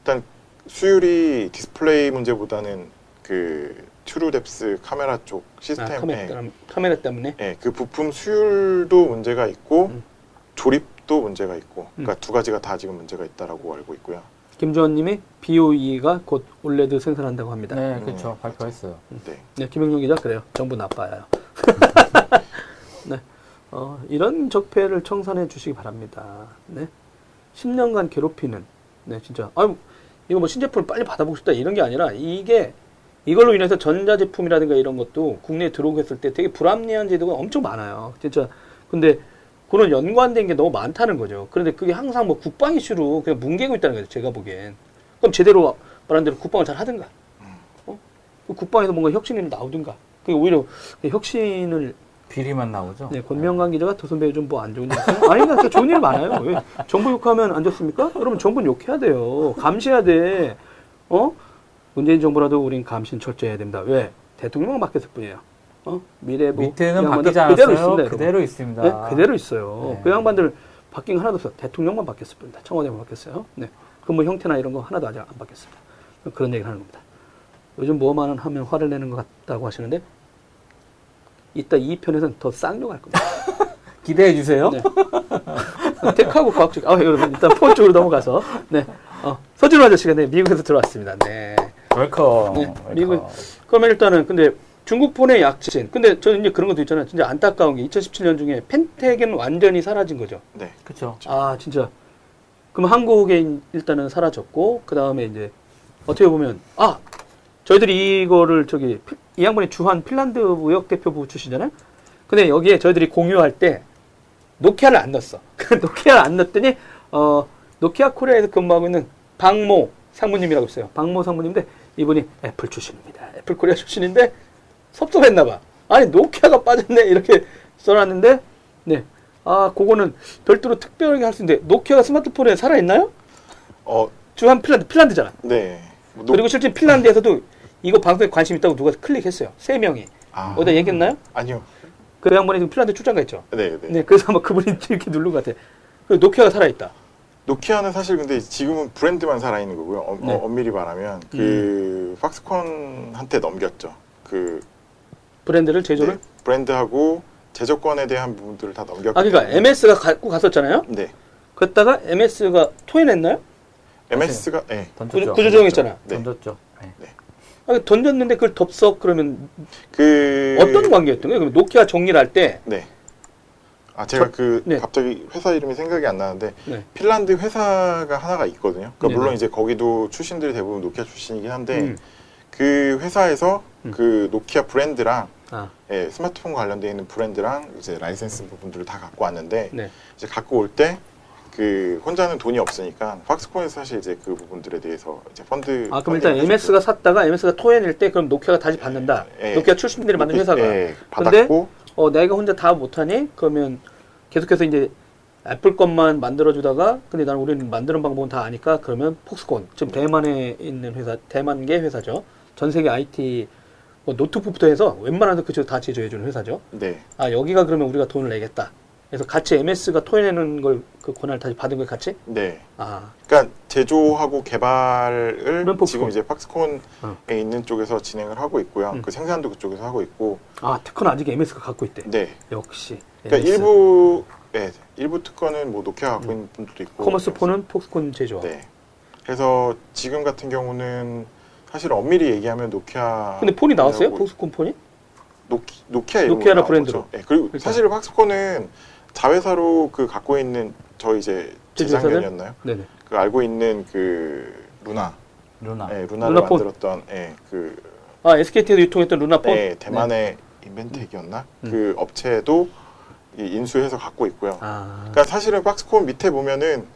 일단 수율이 디스플레이 문제보다는 그 TrueDepth 카메라 쪽 아, 시스템에 카메라, 때문- 카메라 때문에. 예, 그 부품 수율도 문제가 있고 음. 조립도 문제가 있고 그러니까 두 가지가 다 지금 문제가 있다라고 알고 있고요. 김주환님이 BOE가 곧 올레드 생산한다고 합니다. 네. 네, 그렇죠. 발표했어요. 네. 김영용 기자 그래요. 정부 나빠요. 네, 어, 이런 적폐를 청산해 주시기 바랍니다. 네, 10년간 괴롭히는, 네, 진짜, 아유, 이거 뭐 신제품을 빨리 받아보고 싶다 이런 게 아니라 이게 이걸로 인해서 전자제품이라든가 이런 것도 국내에 들어오고 했을 때 되게 불합리한 제도가 엄청 많아요. 진짜. 근데 그런 연관된 게 너무 많다는 거죠. 그런데 그게 항상 뭐 국방 이슈로 그냥 뭉개고 있다는 거죠. 제가 보기엔. 그럼 제대로 말한 대로 국방을 잘 하든가. 어? 그 국방에서 뭔가 혁신이 나오든가. 그게 오히려 그 혁신을 비리만 나오죠. 네, 권명관 기자가 도선배에 좀뭐 안 좋은 일 있어요? 아니, 그러니까 좋은 일 많아요. 왜? 정부 욕하면 안 좋습니까? 여러분, 정부는 욕해야 돼요. 감시해야 돼. 어? 문재인 정부라도 우린 감시는 철저히 해야 됩니다. 왜? 대통령만 바뀌었을 뿐이에요. 어? 미래부. 밑에는 양반들 바뀌지 않았어요. 그대로 있습니다. 여러분. 그대로 있습니다. 네, 그대로 있어요. 네. 그 양반들 바뀐 거 하나도 없어. 대통령만 바뀌었을 뿐입니다. 청와대만 바뀌었어요. 네. 근무 형태나 이런 거 하나도 아직 안 바뀌었습니다. 그런 얘기를 하는 겁니다. 요즘 뭐만 하면 화를 내는 것 같다고 하시는데, 이따 2편에서는 더 쌍욕할 겁니다. 기대해 주세요. 네. 테크하고 과학적. 아, 여러분 일단 폰 쪽으로 넘어가서 네. 어, 서준 아저씨가 네, 미국에서 들어왔습니다. 네. Welcome. 네. 미국- 그러면 일단은 근데 중국 폰의 약진. 근데 저는 이제 그런 것도 있잖아요. 진짜 안타까운 게 2017년 중에 팬택은 완전히 사라진 거죠. 네. 그렇죠. 아, 진짜. 그럼 한국에 일단은 사라졌고 그 다음에 이제 어떻게 보면 아 저희들이 이거를 저기 피- 이 양반이 주한 핀란드 무역 대표부 출신이잖아요. 근데 여기에 저희들이 공유할 때 노키아를 안 넣었어. 그 노키아를 안 넣었더니 어 노키아 코리아에서 근무하고 있는 박모 상무님이라고 있어요. 박모 상무님인데 이분이 애플 출신입니다. 애플 코리아 출신인데 섭섭했나 봐. 아니 노키아가 빠졌네 이렇게 써놨는데 네. 아 그거는 별도로 특별하게 할 수 있는데 노키아가 스마트폰에 살아 있나요? 어, 주한 핀란드 핀란드잖아. 네. 뭐 노- 그리고 실제 핀란드에서도 이거 방송에 관심 있다고 누가 클릭했어요. 세 명이. 아, 어디다 얘기했나요? 아니요. 그 양반이 지금 핀란드 출장 가 있죠. 네, 네. 네, 그래서 아마 그분이 이렇게 누른 것 같아. 그 노키아가 살아있다. 노키아는 사실 근데 지금은 브랜드만 살아있는 거고요. 어, 네. 음. 어, 엄밀히 말하면 그 팍스콘한테 넘겼죠. 그 브랜드를 제조를. 네, 브랜드하고 제조권에 대한 부분들을 다 넘겼기 아, 그러니까 때문에 MS가 갖고 갔었잖아요. 네. 그랬다가 MS가 토해냈나요? MS가 네. 던졌죠. 구조조정했잖아. 네. 던졌죠. 네. 아, 던졌는데 그걸 덥석 그러면 그 어떤 관계였던 거예요? 그럼 노키아 정리를 할 때 네. 아 제가 저- 그 네. 갑자기 회사 이름이 생각이 안 나는데 네. 핀란드 회사가 하나가 있거든요. 그러니까 네네. 물론 이제 거기도 출신들이 대부분 노키아 출신이긴 한데 음. 그 회사에서 음. 그 노키아 브랜드랑 아, 예, 스마트폰 관련되어 있는 브랜드랑 이제 라이센스 부분들을 다 갖고 왔는데 네. 이제 갖고 올때 그 혼자는 돈이 없으니까 팍스콘에서 사실 이제 그 부분들에 대해서 이제 펀드 아, 그럼 일단 MS가 샀다가 MS가 토해낼 때 그럼 노키아가 다시 받는다. 예. 노키아 출신들이 만든 노키- 회사가. 예, 받았고 어, 내가 혼자 다 못하니? 그러면 계속해서 이제 애플 것만 만들어주다가, 근데 나는 우리는 만드는 방법은 다 아니까, 그러면 폭스콘. 지금 대만에 있는 회사, 대만계 회사죠. 전 세계 IT, 뭐 노트북부터 해서 웬만한 그쪽 다 제조해주는 회사죠. 네 아, 여기가 그러면 우리가 돈을 내겠다. 그래서 같이 MS가 토해내는 걸 그 권한을 다시 받은 거예요, 같이? 네. 아, 그러니까 제조하고 개발을. 지금 이제 폭스콘에 어. 있는 쪽에서 진행을 하고 있고요. 음. 그 생산도 그쪽에서 하고 있고. 아 특허는 아직 MS가 갖고 있대. 네. 역시. 그러니까 MS. 일부 네, 일부 특허는 뭐 노키아 갖고 있는 분들도 있고. 음. 커머스 폰은 폭스콘 제조하고. 네. 그래서 지금 같은 경우는 사실 엄밀히 얘기하면 노키아. 근데 폰이 나왔어요? 폭스콘 폰이? 노키, 노키아 노키아라 브랜드로. 네, 그리고 그러니까. 사실 팍스콘은 자회사로 그 갖고 있는 저 이제? 재작년이었나요? 네네. 그 알고 있는 그 루나, 루나. 네, 루나를 루나폰. 만들었던 예, 그 아 SKT에서 유통했던 루나폰. 네, 대만의 인벤텍이었나? 음. 그 업체도 이 인수해서 갖고 있고요. 아. 그러니까 사실은 박스콘 밑에 보면은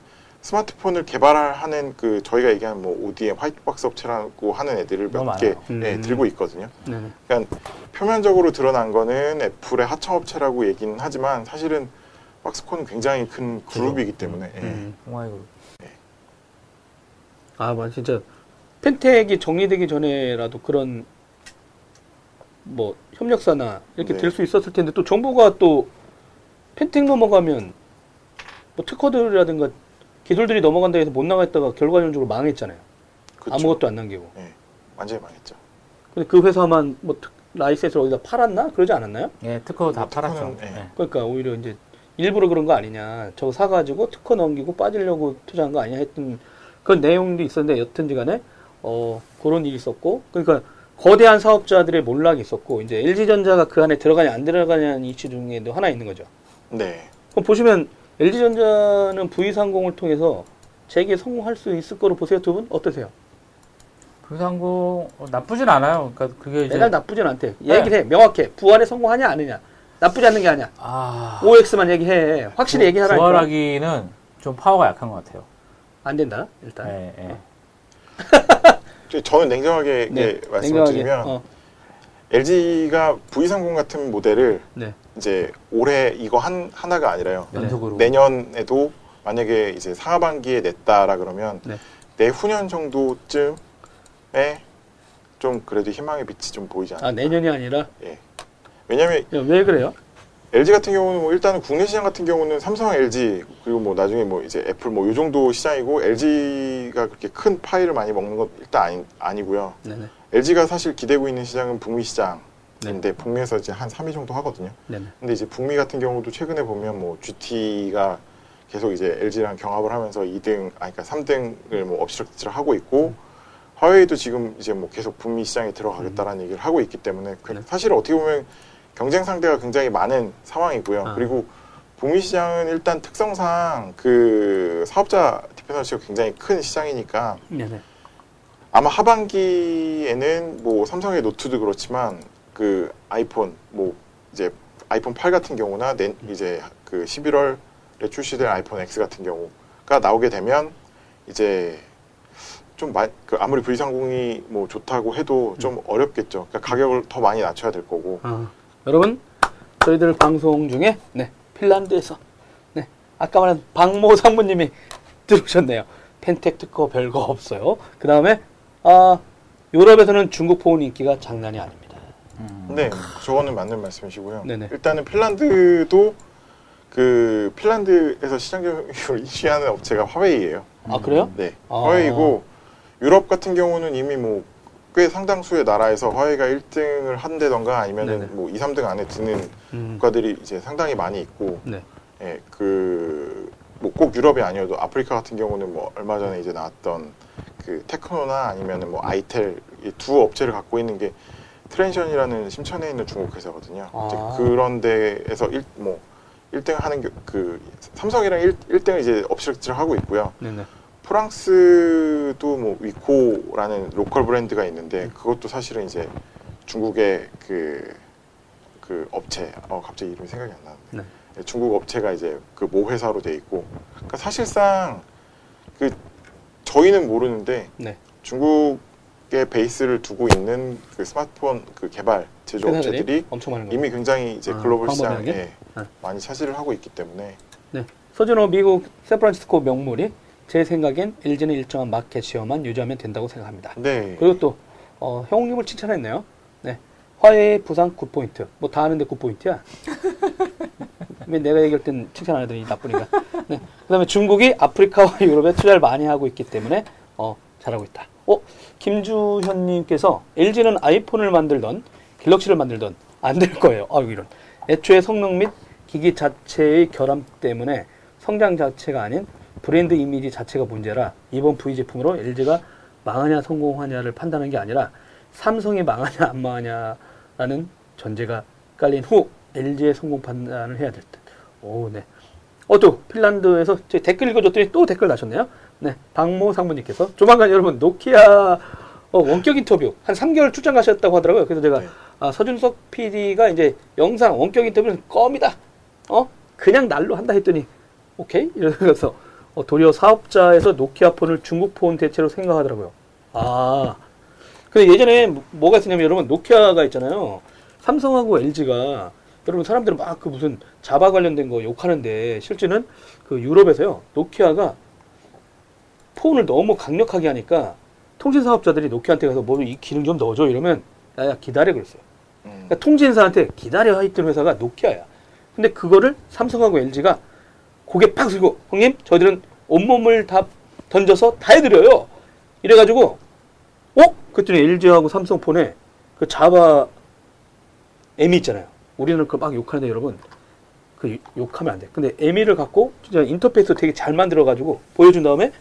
스마트폰을 개발하는 그 저희가 얘기하는 뭐 ODM 화이트박스 업체라고 하는 애들을 몇 개. 예, 음. 들고 있거든요. 네네. 그러니까 표면적으로 드러난 거는 애플의 하청 업체라고 얘기는 하지만 사실은 박스콘은 굉장히 큰 그룹이기 때문에 예. 음. 홍화이그. 아, 맞 진짜 펜텍이 정리되기 전에라도 그런 뭐 협력사나 이렇게 네. 될수 있었을 텐데 또 정부가 또 펜텍 넘어가면 뭐 특허들이라든가 기술들이 넘어간다 해서 못 나갔다가 결과론적으로 망했잖아요. 그쵸. 아무것도 안 남기고. 예, 완전히 망했죠. 근데 그 회사만 뭐 특- 라이센스를 어디다 팔았나? 그러지 않았나요? 예, 특허 다 뭐 팔았죠. 특허는, 예. 예. 그러니까 오히려 이제 일부러 그런 거 아니냐. 저거 사가지고 특허 넘기고 빠지려고 투자한 거 아니냐 했던 그런 내용도 있었는데 여튼지 간에 어, 그런 일이 있었고 그러니까 거대한 사업자들의 몰락이 있었고 이제 LG전자가 그 안에 들어가냐 안 들어가냐는 이슈 중에도 하나 있는 거죠. 네. 그럼 보시면 LG전자는 V30을 통해서 재기에 성공할 수 있을 거로 보세요 두 분? 어떠세요? 불상공 어, 나쁘진 않아요. 그러니까 그게 이제 매달 나쁘진 않대. 네. 얘기를 해. 명확해. 부활에 성공하냐 안 하냐. 나쁘지 않는 게 아니야. 아 OX만 얘기해. 확실히 얘기하라니까. 부활하기는 좀 파워가 약한 것 같아요. 안 된다. 일단. 예, 예. 저는 냉정하게 네, 예, 말씀을 드리면 어, LG가 V30 같은 모델을 네. 이제 올해 이거 한 하나가 아니라요. 네. 연속으로. 내년에도 만약에 이제 상하반기에 냈다라 그러면 네. 내후년 정도쯤에 좀 그래도 희망의 빛이 좀 보이지 않아요. 아 내년이 아니라 예. 왜냐면 야, 왜 그래요? LG 같은 경우는 뭐 일단은 국내 시장 같은 경우는 삼성, LG 그리고 뭐 나중에 뭐 이제 애플 뭐 요 정도 시장이고 LG가 그렇게 큰 파이를 많이 먹는 건 일단 아니, 아니고요. 네네. LG가 사실 기대고 있는 시장은 북미 시장인데 네. 북미에서 이제 한 3위 정도 하거든요. 네네. 근데 이제 북미 같은 경우도 최근에 보면 뭐 GT가 계속 이제 LG랑 경합을 하면서 2등, 아 그러니까 3등을 뭐 엎치락뒤치락 하고 있고 화웨이도 지금 이제 뭐 계속 북미 시장에 들어가겠다라는 얘기를 하고 있기 때문에 그- 네. 사실 어떻게 보면 경쟁 상대가 굉장히 많은 상황이고요. 아. 그리고 북미 시장은 일단 특성상 그 사업자 디펜던시가 굉장히 큰 시장이니까 네네. 아마 하반기에는 뭐 삼성의 노트도 그렇지만 그 아이폰 뭐 이제 아이폰 8 같은 경우나 내, 이제 그 11월에 출시될 아이폰 X 같은 경우가 나오게 되면 이제 좀 마, 그 아무리 V30이 뭐 좋다고 해도 좀 어렵겠죠. 그러니까 가격을 더 많이 낮춰야 될 거고. 아, 여러분 저희들 방송 중에 네 핀란드에서 네 아까 말한 박모 상무님이 들으셨네요. 펜텍 특허 별거 없어요. 그 다음에 아 유럽에서는 중국 폰 인기가 장난이 아닙니다. 음. 네, 저거는 맞는 말씀이시고요. 네네. 일단은 핀란드도 그 핀란드에서 시장 점유율 1위하는 업체가 화웨이예요. 아 그래요? 네, 아. 화웨이고 유럽 같은 경우는 이미 뭐 꽤 상당수의 나라에서 화웨이가 1등을 한다던가 아니면은 네네. 뭐 2, 3등 안에 드는 음, 국가들이 이제 상당히 많이 있고 네. 예, 그, 뭐 꼭 유럽이 아니어도 아프리카 같은 경우는 뭐 얼마 전에 이제 나왔던 그 테크노나 아니면은 뭐 아이텔 이두 업체를 갖고 있는 게 트랜션이라는 심천에 있는 중국 회사거든요. 아. 이제 그런 데에서 일, 뭐 1등 하는 게- 그 삼성이랑 1, 1등을 이제 업체를 하고 있고요. 네네. 프랑스도 뭐 위코라는 local 브랜드가 있는데 그것도 사실은 이제 중국의 그, 그 업체, 어, 갑자기 이름이 생각이 안 나는데. 네. 네, 중국 업체가 이제 그 모 회사로 돼 있고 그러니까 사실상 그 저희는 모르는데 네. 중국에 베이스를 두고 있는 그 스마트폰 그 개발 제조 회사들이 업체들이 엄청 많은 거. 이미 굉장히 이제 아, 글로벌? 시장에 네. 많이 차지를 하고 있기 때문에 네. 서준호 미국 샌프란시스코 명물이 제 생각엔 LG는 일정한 마켓 시험만 유지하면 된다고 생각합니다. 네. 그리고 또 어, 형님을 칭찬했네요. 네. 화해 부상 9포인트. 뭐 다 아는데 9포인트야. 왜 내가 얘기할 땐 칭찬 안 하더니 나쁘니까. 네. 그 다음에 중국이 아프리카와 유럽에 투자를 많이 하고 있기 때문에 어, 잘하고 있다. 어, 김주현님께서 LG는 아이폰을 만들던 갤럭시를 만들던 안 될 거예요. 아 이런. 애초에 성능 및 기기 자체의 결함 때문에 성장 자체가 아닌 브랜드 이미지 자체가 문제라 이번 V 제품으로 LG가 망하냐 성공하냐를 판단하는 게 아니라 삼성이 망하냐 안 망하냐라는 전제가 깔린 후 LG의 성공 판단을 해야 될 듯. 오, 네. 어, 또 핀란드에서 제 댓글 읽어줬더니 또 댓글 나셨네요. 네, 박모 상무님께서 조만간 여러분 노키아 어, 원격 인터뷰 한 3개월 출장 가셨다고 하더라고요. 그래서 제가 네. 아, 서준석 PD가 이제 영상 원격 인터뷰는 껌이다. 어? 그냥 날로 한다 했더니 오케이 이러면서 어, 도리어 사업자에서 노키아 폰을 중국 폰 대체로 생각하더라고요. 아, 근데 예전에 뭐- 뭐가 있었냐면 여러분 노키아가 있잖아요. 삼성하고 LG가 여러분 사람들은 막 그 무슨 자바 관련된 거 욕하는데 실제는 그 유럽에서요 노키아가 폰을 너무 강력하게 하니까 통신 사업자들이 노키아한테 가서 뭐 이 기능 좀 넣어줘 이러면 야야 기다려 그랬어요. 음. 그러니까 통신사한테 기다려 했던 회사가 노키아야. 근데 그거를 삼성하고 LG가 고개 팍 들고 형님 저희들은 온몸을 다 던져서 다 해드려요. 이래가지고 어? 그랬더니 LG하고 삼성폰에 그 자바 M이 있잖아요. 우리는 그 막 욕하는데 여러분 그 욕하면 안 돼. 근데 M이를 갖고 진짜 인터페이스 되게 잘 만들어가지고 보여준 다음에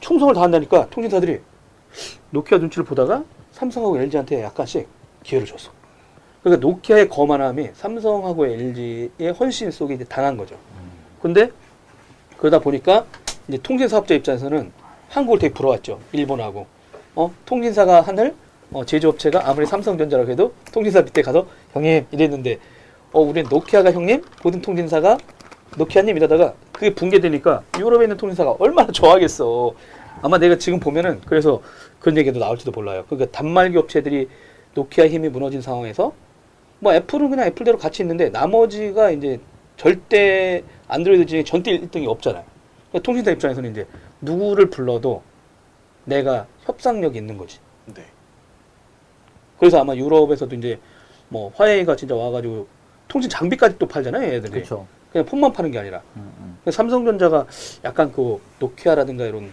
충성을 다한다니까 통신사들이 노키아 눈치를 보다가 삼성하고 LG한테 약간씩 기회를 줬어. 그러니까 노키아의 거만함이 삼성하고 LG의 헌신 속에 이제 당한 거죠. 근데 그러다 보니까 이제 통신 사업자 입장에서는 한국을 되게 부러웠죠. 일본하고. 어? 통신사가 하늘, 어, 제조업체가 아무리 삼성전자라고 해도 통신사 밑에 가서 형님 이랬는데 어, 우리는 노키아가 형님, 모든 통신사가 노키아님 이러다가 그게 붕괴되니까 유럽에 있는 통신사가 얼마나 좋아하겠어. 아마 내가 지금 보면은 그래서 그런 얘기도 나올지도 몰라요. 그러니까 단말기 업체들이 노키아 힘이 무너진 상황에서 뭐 애플은 그냥 애플대로 같이 있는데 나머지가 이제 절대 안드로이드 중에 전대 1등이 없잖아요. 그러니까 통신사 입장에서는 이제 누구를 불러도 내가 협상력이 있는 거지. 네. 그래서 아마 유럽에서도 이제 뭐 화웨이가 진짜 와가지고 통신 장비까지 또 팔잖아요, 얘들이. 그렇죠. 그냥 폰만 파는 게 아니라. 음, 음. 삼성전자가 약간 그 노키아라든가 이런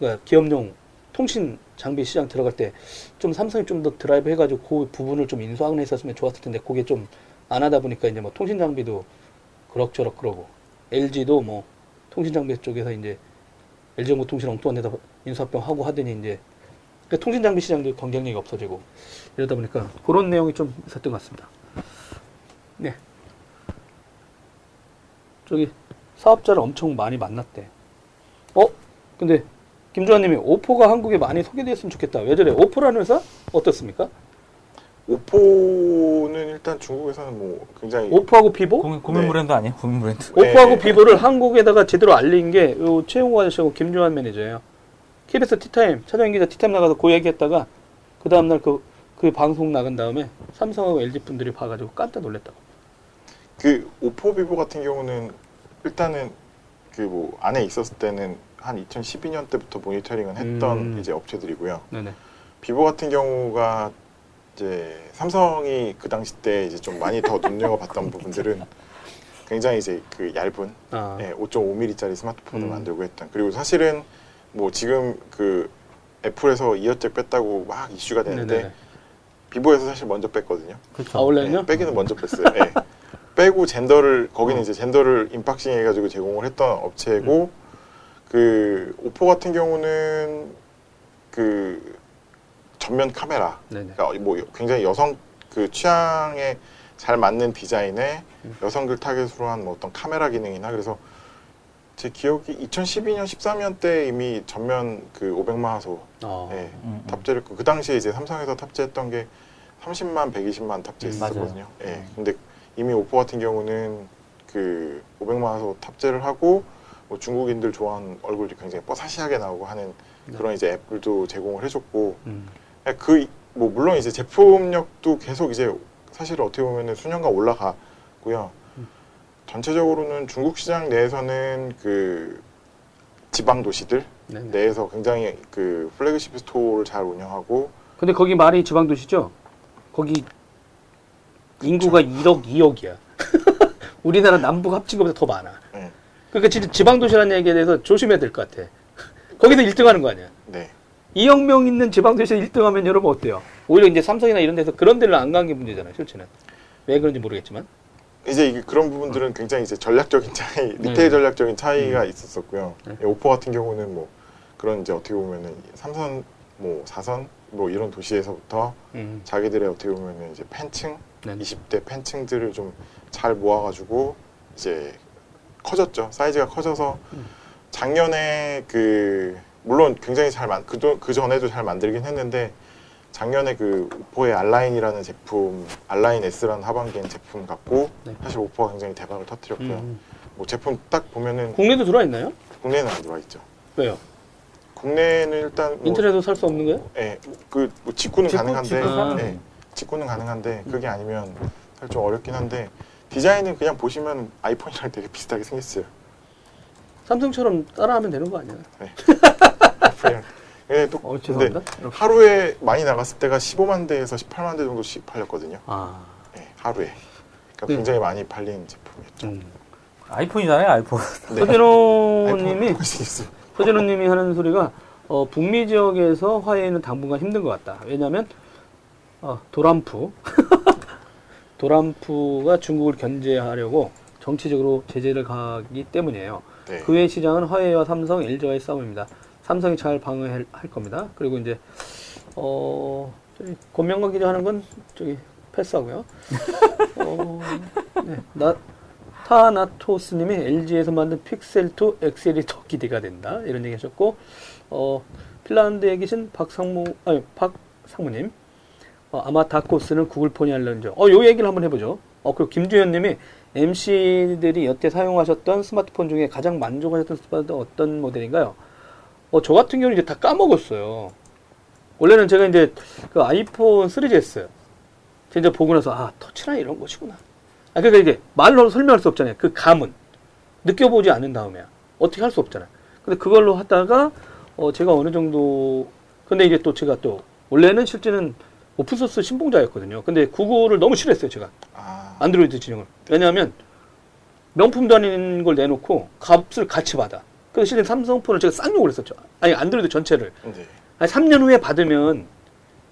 그러니까 기업용 통신 장비 시장 들어갈 때 좀 삼성이 좀 더 드라이브 해가지고 그 부분을 좀 인수하고 했었으면 좋았을 텐데 그게 좀 안 하다 보니까 이제 뭐 통신 장비도 그럭저럭 그러고 LG도 뭐 통신 장비 쪽에서 이제 LG정보통신 엉뚱한 데다 인수합병 하고 하더니 이제 그러니까 통신 장비 시장도 경쟁력이 없어지고 이러다 보니까 그런 내용이 좀 있었던 것 같습니다. 네. 저기 사업자를 엄청 많이 만났대. 어? 근데 김주환님이 오포가 한국에 많이 소개됐으면 좋겠다. 왜 저래? 오포라는 회사 어떻습니까? 오포는 일단 중국에서는 뭐 굉장히 오포하고 비보? 국민, 국민 네. 브랜드 아니에요? 국민 브랜드. 네. 오포하고 비보를 한국에다가 제대로 알린 게 요 최용호 아저씨하고 김주환 매니저예요. KBS 티타임 차정인 기자 티타임 나가서 그 얘기했다가 그 다음 날그 그 방송 나간 다음에 삼성하고 LG 분들이 봐가지고 깜짝 놀랐다고. 그 오포 비보 같은 경우는 일단은 그 뭐 안에 있었을 때는 한 2012년 때부터 모니터링은 했던 음. 이제 업체들이고요. 네네. 비보 같은 경우가 이제 삼성이 그 당시 때 이제 좀 많이 더 눈여겨봤던 부분들은 굉장히 이제 그 얇은 아, 예, 5.5mm짜리 스마트폰을 음. 만들고 했던 그리고 사실은 뭐 지금 그 애플에서 이어잭 뺐다고 막 이슈가 되는데 네네네. 비보에서 사실 먼저 뺐거든요. 그렇죠. 아 원래는요? 예, 빼기는 먼저 뺐어요. 예. 빼고 젠더를 거기는 이제 젠더를 임박싱 해가지고 제공을 했던 업체고 그 오포 같은 경우는 그 전면 카메라 네네. 그러니까 뭐 굉장히 여성 그 취향에 잘 맞는 디자인의 음. 여성들 타겟으로 한 뭐 어떤 카메라 기능이나 그래서 제 기억이 2012년 13년 때 이미 전면 그 500만 화소 어. 예, 음, 음. 탑재를 했고 그 당시에 이제 삼성에서 탑재했던 게 30만, 120만 탑재했었거든요. 음, 맞아요. 예. 근데 이미 오포 같은 경우는 그 500만 화소 탑재를 하고 뭐 중국인들 좋아하는 얼굴이 굉장히 뽀사시하게 나오고 하는 네. 그런 이제 앱들도 제공을 해줬고 음. 그 뭐 물론 이제 제품력도 계속 이제 사실 어떻게 보면은 수년간 올라가고요. 음. 전체적으로는 중국 시장 내에서는 그 지방 도시들 네네. 내에서 굉장히 그 flagship store를 잘 운영하고 근데 거기 말이 지방 도시죠? 거기 인구가 1억, 2억이야. 우리나라 남북 합친 것보다 더 많아. 네. 그러니까 지방 도시라는 얘기에 대해서 조심해야 될 것 같아. 거기서 1등 하는 거 아니야? 네. 2억 명 있는 지방 도시에 1등하면 여러분 어때요? 오히려 이제 삼성이나 이런 데서 그런 데를 안 간 게 문제잖아요, 실제는. 왜 그런지 모르겠지만. 이제 이게 그런 부분들은 굉장히 이제 전략적인 차이, retail 네. 전략적인 차이가 있었었고요. 네. 오포 같은 경우는 뭐 그런 이제 어떻게 보면은 삼선, 뭐 사선, 뭐 이런 도시에서부터 음. 자기들의 어떻게 보면은 이제 팬층, 네. 20대 팬층들을 좀 잘 모아가지고 이제 커졌죠. 사이즈가 커져서 음. 작년에 그 물론 굉장히 잘 만, 그, 그 전에도 잘 만들긴 했는데 작년에 그 오포의 알라인이라는 제품, 알라인 S라는 하반기엔 제품 갖고 네. 사실 오포가 굉장히 대박을 터뜨렸고요. 음. 뭐 제품 딱 보면은 국내도 들어와 있나요? 국내는 안 들어와 있죠. 왜요? 국내는 일단 뭐, 인터넷으로 살 수 없는 거예요? 예, 그뭐 직구는 직구, 가능한데, 직구 사면? 예, 직구는 가능한데 그게 아니면 사실 좀 어렵긴 한데 디자인은 그냥 보시면 아이폰이랑 되게 비슷하게 생겼어요. 삼성처럼 따라하면 되는 거 아니야? 아 예, 또 어, 죄송합니다. 이렇게. 하루에 많이 나갔을 때가 15만 대에서 18만 대 정도씩 팔렸거든요. 아, 예, 하루에. 그러니까 네. 굉장히 많이 팔린 제품이었죠. 음. 아이폰이잖아요, 아이폰. 네. 서진호님이 있어요. 서진호님이 하는 소리가 어, 북미 지역에서 화해는 당분간 힘든 것 같다. 왜냐하면 어, 도람프 도람프가 중국을 견제하려고 정치적으로 제재를 가기 때문이에요. 네. 그외 시장은 화웨이와 삼성, LG와의 싸움입니다. 삼성이 잘 방어할 할 겁니다. 그리고 이제 어 저기 권명과 기자 하는 건 저기 패스하고요. 어, 네. 나 타나토스님이 LG에서 만든 픽셀2 엑셀이 더 기대가 된다 이런 얘기 하셨고 어 핀란드에 계신 박상무 아니 박상무님 어, 아마 다코스는 구글폰이 할런지 어요 얘기를 한번 해보죠. 어 그리고 김주현님이 MC들이 여태 사용하셨던 스마트폰 중에 가장 만족하셨던 스마트폰 어떤 모델인가요? 어, 저 같은 경우는 이제 다 까먹었어요. 원래는 제가 이제 그 아이폰 3GS 진짜 보고 나서 아 터치나 이런 것이구나. 아 그러니까 이게 말로 설명할 수 없잖아요. 그 감은 느껴보지 않은 다음에야 어떻게 할 수 없잖아요. 근데 그걸로 하다가 어 제가 어느 정도 근데 이제 또 제가 또 원래는 실제는 오픈소스 신봉자였거든요. 근데 구글을 너무 싫어했어요 제가. 아, 안드로이드 진영을. 왜냐하면 명품도 아닌 걸 내놓고 값을 같이 받아. 그래서 실제 삼성폰을 제가 쌍욕을 했었죠. 아니 안드로이드 전체를. 네. 아니 3년 후에 받으면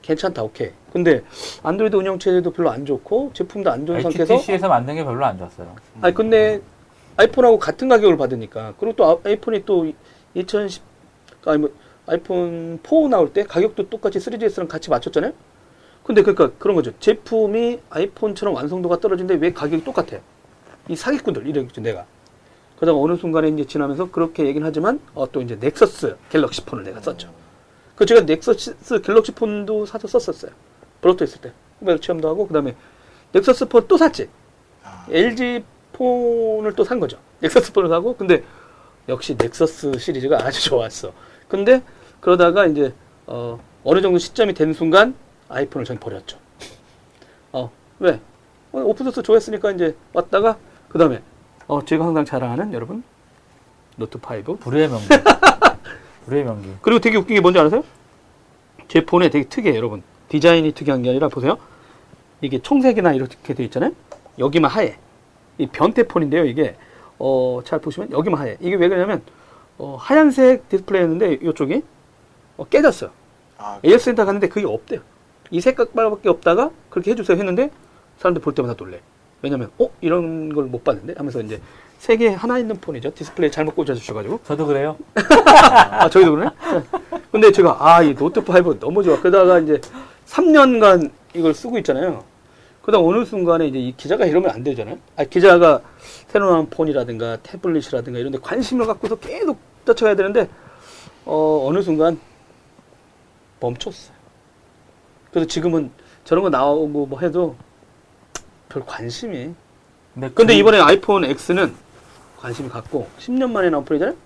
괜찮다 오케이. 근데 안드로이드 운영체제도 별로 안 좋고 제품도 안 좋은 상태에서 HTC에서 만든 게 별로 안 좋았어요. 아니 근데 아이폰하고 같은 가격을 받으니까 그리고 또 아- 아이폰이 또 2010 아니 뭐 아이폰 4 나올 때 가격도 똑같이 3GS랑 같이 맞췄잖아요. 근데 그러니까 그런 거죠. 제품이 아이폰처럼 완성도가 떨어진데 왜 가격이 똑같아? 이 사기꾼들 이러겠죠 내가. 그러다가 어느 순간에 이제 지나면서 그렇게 얘기는 하지만 어, 또 이제 넥서스 갤럭시 폰을 내가 썼죠. 그 제가 넥서스 갤럭시 폰도 사서 썼었어요. 블로터 있을 때. 후배로 체험도 하고 그다음에 넥서스 폰 또 샀지. 아, LG 폰을 또 산 거죠. 넥서스 폰을 사고, 근데 역시 넥서스 시리즈가 아주 좋았어. 근데 그러다가 이제 어, 어느 정도 시점이 된 순간 아이폰을 전 버렸죠. 어, 왜? 어, open source 좋아했으니까 이제 왔다가 그 다음에 어, 제가 항상 자랑하는 여러분 노트 5 불의 명기. 불의 명기. 그리고 되게 웃긴 게 뭔지 아세요? 제 폰에 되게 특이해요, 여러분. 디자인이 특이한 게 아니라 보세요. 이게 청색이나 이렇게 돼 있잖아요. 여기만 하얘. 이 변태 폰인데요, 이게. 어, 잘 보시면 여기만 하얘. 이게 왜 그러냐면 어, 하얀색 디스플레이였는데 이쪽이 어, 깨졌어요. 아, AS 센터 갔는데 그게 없대요. 이 색깔밖에 없다가 그렇게 해주세요 했는데 사람들 볼 때마다 놀래. 왜냐면 어 이런 걸 못 봤는데 하면서 이제 세계 하나 있는 폰이죠. 디스플레이 잘못 꽂아 주셔가지고 저도 그래요. 아, 저희도 그러네? 네. 근데 제가, 아, 이 노트 5 너무 좋아. 그러다가 이제 3년간 이걸 쓰고 있잖아요. 그러다 어느 순간에 이제 이 기자가 이러면 안 되잖아요. 아, 기자가 새로 나온 폰이라든가 태블릿이라든가 이런 데 관심을 갖고서 계속 쫓아가야 되는데, 어, 어느 순간 멈췄어요. 그래서 지금은 저런 거 나오고 뭐 해도 별 관심이. 근데, 근데 그- 이번에 아이폰 X는 관심이 갖고 10년 만에 나온 폰이잖아요.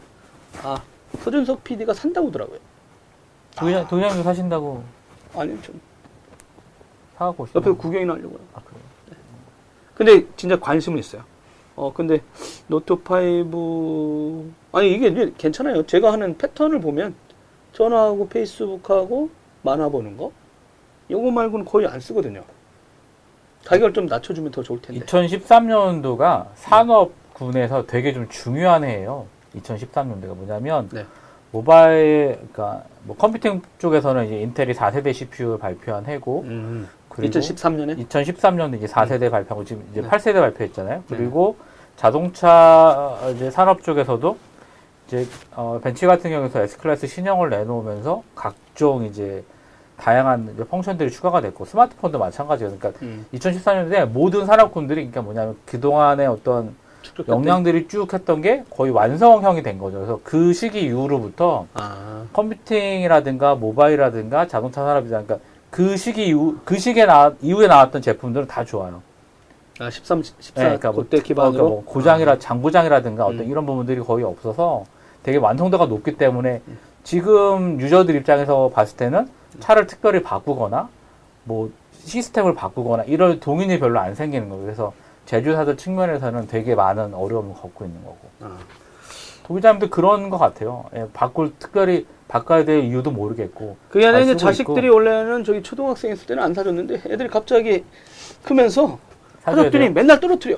아 서준석 PD가 산다고 하더라고요. 도장, 도장님 사신다고 아니 좀 사갖고 오시죠. 옆에 구경이나 하려고요. 아, 그래요? 근데 진짜 관심은 있어요. 어 근데 노트 5 아니 이게 괜찮아요. 제가 하는 패턴을 보면 전화하고 페이스북하고 만화 보는 거 요거 말고는 거의 안 쓰거든요. 가격을 좀 낮춰주면 더 좋을 텐데. 2013년도가 산업군에서 되게 좀 중요한 해예요. 2013년도가 뭐냐면 네. 모바일 그러니까 뭐 computing 쪽에서는 이제 인텔이 4세대 CPU 발표한 해고 음. 그리고 2013년에 2013년도 이제 4세대 발표하고 지금 이제 네. 8세대 발표했잖아요. 그리고 자동차 이제 산업 쪽에서도 이제 어, 벤츠 같은 경우에서 S 클래스 신형을 내놓으면서 각종 이제 다양한 이제 펑션들이 추가가 됐고 스마트폰도 마찬가지예요. 그러니까 음. 2014년도에 모든 산업군들이 그러니까 뭐냐면 그동안의 어떤 역량들이 쭉 했던 게 거의 완성형이 된 거죠. 그래서 그 시기 이후로부터 아. 컴퓨팅이라든가 모바일이라든가 자동차 산업이라든가 그러니까 그 시기 이후 그 시기에 나 이후에 나왔던 제품들은 다 좋아요. 아, 13, 14 네, 그러니까 뭐, 그때 기반으로 그러니까 뭐 고장이라 장고장이라든가 어떤 음. 이런 부분들이 거의 없어서 되게 완성도가 높기 때문에 지금 유저들 입장에서 봤을 때는 차를 특별히 바꾸거나 뭐 시스템을 바꾸거나 이럴 동인이 별로 안 생기는 거예요. 그래서 제조사들 측면에서는 되게 많은 어려움을 겪고 있는 거고 아. 소비자님도 그런 것 같아요. 예, 바꿀 특별히 바꿔야 될 이유도 모르겠고 그게 아니라 잘 이제 자식들이 있고. 원래는 저기 초등학생 있을 때는 안 사줬는데 애들이 갑자기 크면서 가족들이. 맨날 떨어뜨려.